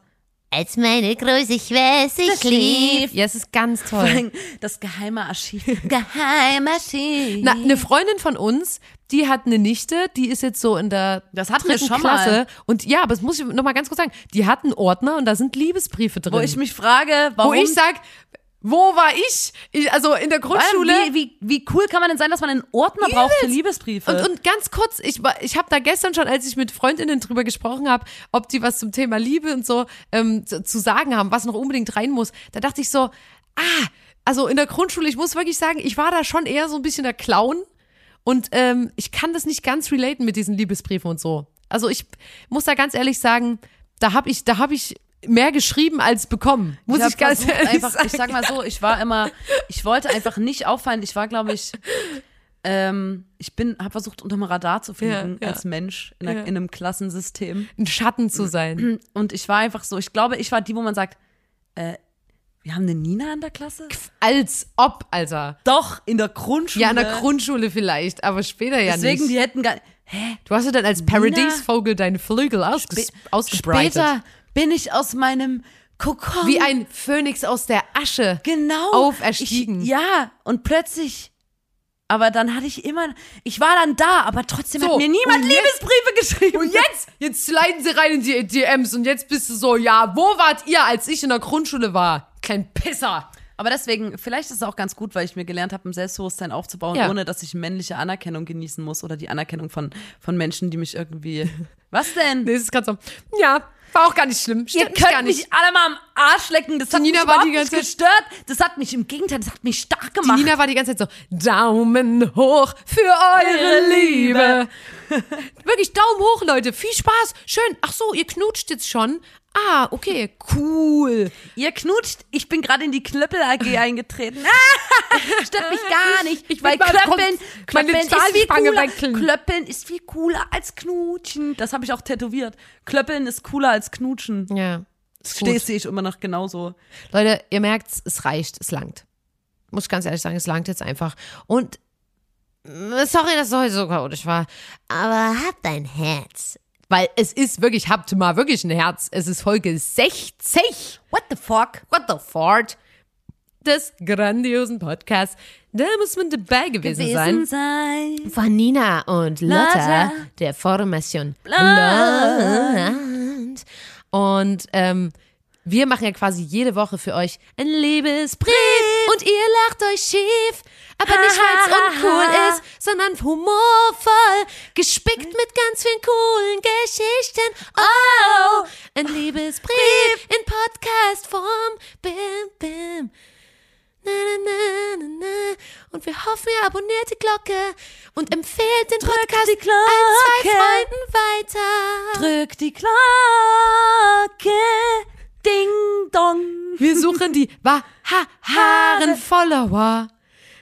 Als meine große Schwester schlief, Ja, es ist ganz toll. Das geheime Archiv. [laughs] geheimer Schiff. Na, eine Freundin von uns, die hat eine Nichte, die ist jetzt so in der Das hatten wir dritten schon Klasse. mal. Und ja, aber das muss ich noch mal ganz kurz sagen. Die hat einen Ordner und da sind Liebesbriefe drin. Wo ich mich frage, warum. wo ich sag, wo war ich? ich also in der Grundschule. wie, wie, wie cool kann man denn sein, dass man einen Ordner braucht für Liebesbriefe? Und, und ganz kurz, ich, ich habe da gestern schon, als ich mit Freundinnen drüber gesprochen habe, ob die was zum Thema Liebe und so ähm, zu, zu sagen haben, was noch unbedingt rein muss, da dachte ich so, ah, also in der Grundschule, ich muss wirklich sagen, ich war da schon eher so ein bisschen der Clown und ähm, ich kann das nicht ganz relaten mit diesen Liebesbriefen und so. Also ich muss da ganz ehrlich sagen, da habe ich, da habe ich mehr geschrieben als bekommen. Muss ich, hab ganz ehrlich einfach, sagen. Ich sag mal so, ich war immer, ich wollte einfach nicht auffallen. Ich war, glaube ich, ähm, ich bin, habe versucht, unterm Radar zu fliegen Ja, ja. als Mensch in, einer, Ja. in einem Klassensystem. ein Schatten zu sein. Und ich war einfach so, ich glaube, ich war die, wo man sagt, äh, wir haben eine Nina in der Klasse? Als ob, Alter. Doch, in der Grundschule. Ja, in der Grundschule vielleicht, aber später ja Deswegen, nicht. die hätten gar. Hä? Du hast ja dann als Paradiesvogel deine Flügel ausges ausgebreitet. Später bin ich aus meinem Kokon. Wie ein Phönix aus der Asche. genau auferstiegen. Ich, ja, und plötzlich. Aber dann hatte ich immer, ich war dann da, aber trotzdem So, hat mir niemand Liebesbriefe geschrieben. Und jetzt, jetzt sliden sie rein in die DMs und jetzt bist du so, ja, wo wart ihr, als ich in der Grundschule war? Klein Pisser. Aber deswegen, vielleicht ist es auch ganz gut, weil ich mir gelernt habe, ein Selbstbewusstsein aufzubauen, Ja. ohne dass ich männliche Anerkennung genießen muss oder die Anerkennung von, von Menschen, die mich irgendwie. [laughs] Was denn? Nee, das ist gerade so, ja, war auch gar nicht schlimm. Ihr Stimmt könnt gar nicht. mich alle mal am Arsch lecken. Das hat Nina mich war überhaupt die ganze nicht gestört. Das hat mich im Gegenteil, das hat mich stark Die gemacht. Nina war die ganze Zeit so, Daumen hoch für eure Liebe. [laughs] Wirklich Daumen hoch, Leute. Viel Spaß. Schön. Ach so, ihr knutscht jetzt schon. Ah, okay, cool. Ihr knutscht, ich bin gerade in die Klöppel AG [laughs] eingetreten. Ah, Stört mich gar nicht. Ich weil Klöppeln, Klöppeln ist viel cooler. Klöppeln ist viel cooler als Knutschen. Das habe ich auch tätowiert. Klöppeln ist cooler als Knutschen. Ja. Stehst sehe ich immer noch genauso. Leute, ihr merkt, es reicht, es langt. Muss ich ganz ehrlich sagen, es langt jetzt einfach. Und äh, sorry, dass es heute so chaotisch war. aber habt ein Herz. Weil es ist wirklich, habt mal wirklich ein Herz. Es ist Folge 60. What the fuck? What the fart? Des grandiosen Podcasts. Da muss man dabei gewesen, sein. sein. Von Nina und Lotta, Lotta. der Formation Land. Und ähm, wir machen ja quasi jede Woche für euch einen Liebesbrief und ihr lacht euch schief. Aber nicht, weil es uncool ist, sondern humorvoll, gespickt mit ganz vielen coolen Geschichten. Oh, ein Liebesbrief in Podcastform. Bim, bim. Na, na, na, na, na. Und wir hoffen, ihr abonniert die Glocke und empfehlt den Drückt Podcast die allen zwei Glocke. Freunden weiter. Drück die Glocke. Ding dong. Wir suchen die wahren Follower.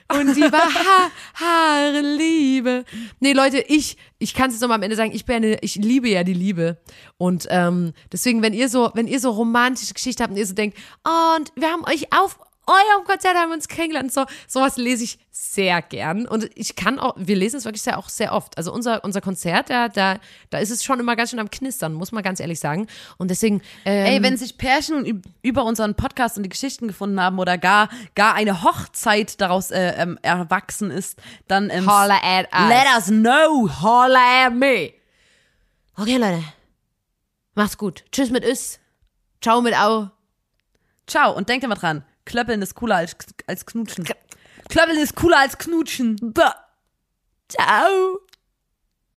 Und die wahre [laughs] Liebe. Nee, Leute, ich, ich kann es jetzt nochmal am Ende sagen, ich bin eine, ich liebe ja die Liebe. Und ähm, deswegen, wenn ihr so, wenn ihr so romantische Geschichten habt und ihr so denkt, oh, und wir haben euch auf eurem Konzert haben wir uns kennengelernt, so, sowas lese ich sehr gern. Und ich kann auch, wir lesen es wirklich sehr, auch sehr oft. Also unser, unser Konzert, da, da, da ist es schon immer ganz schön am Knistern, muss man ganz ehrlich sagen. Und deswegen, ähm, Ey, wenn sich Pärchen üb- über unseren Podcast und die Geschichten gefunden haben oder gar, gar eine Hochzeit daraus äh, ähm, erwachsen ist, dann ähm, Holla at us. let us know. Holla at me. Okay, Leute. Macht's gut. Tschüss mit Üs. Ciao mit Au. Ciao und denkt immer dran, Klöppeln ist cooler als, als Knutschen. Klöppeln ist cooler als Knutschen. Ciao.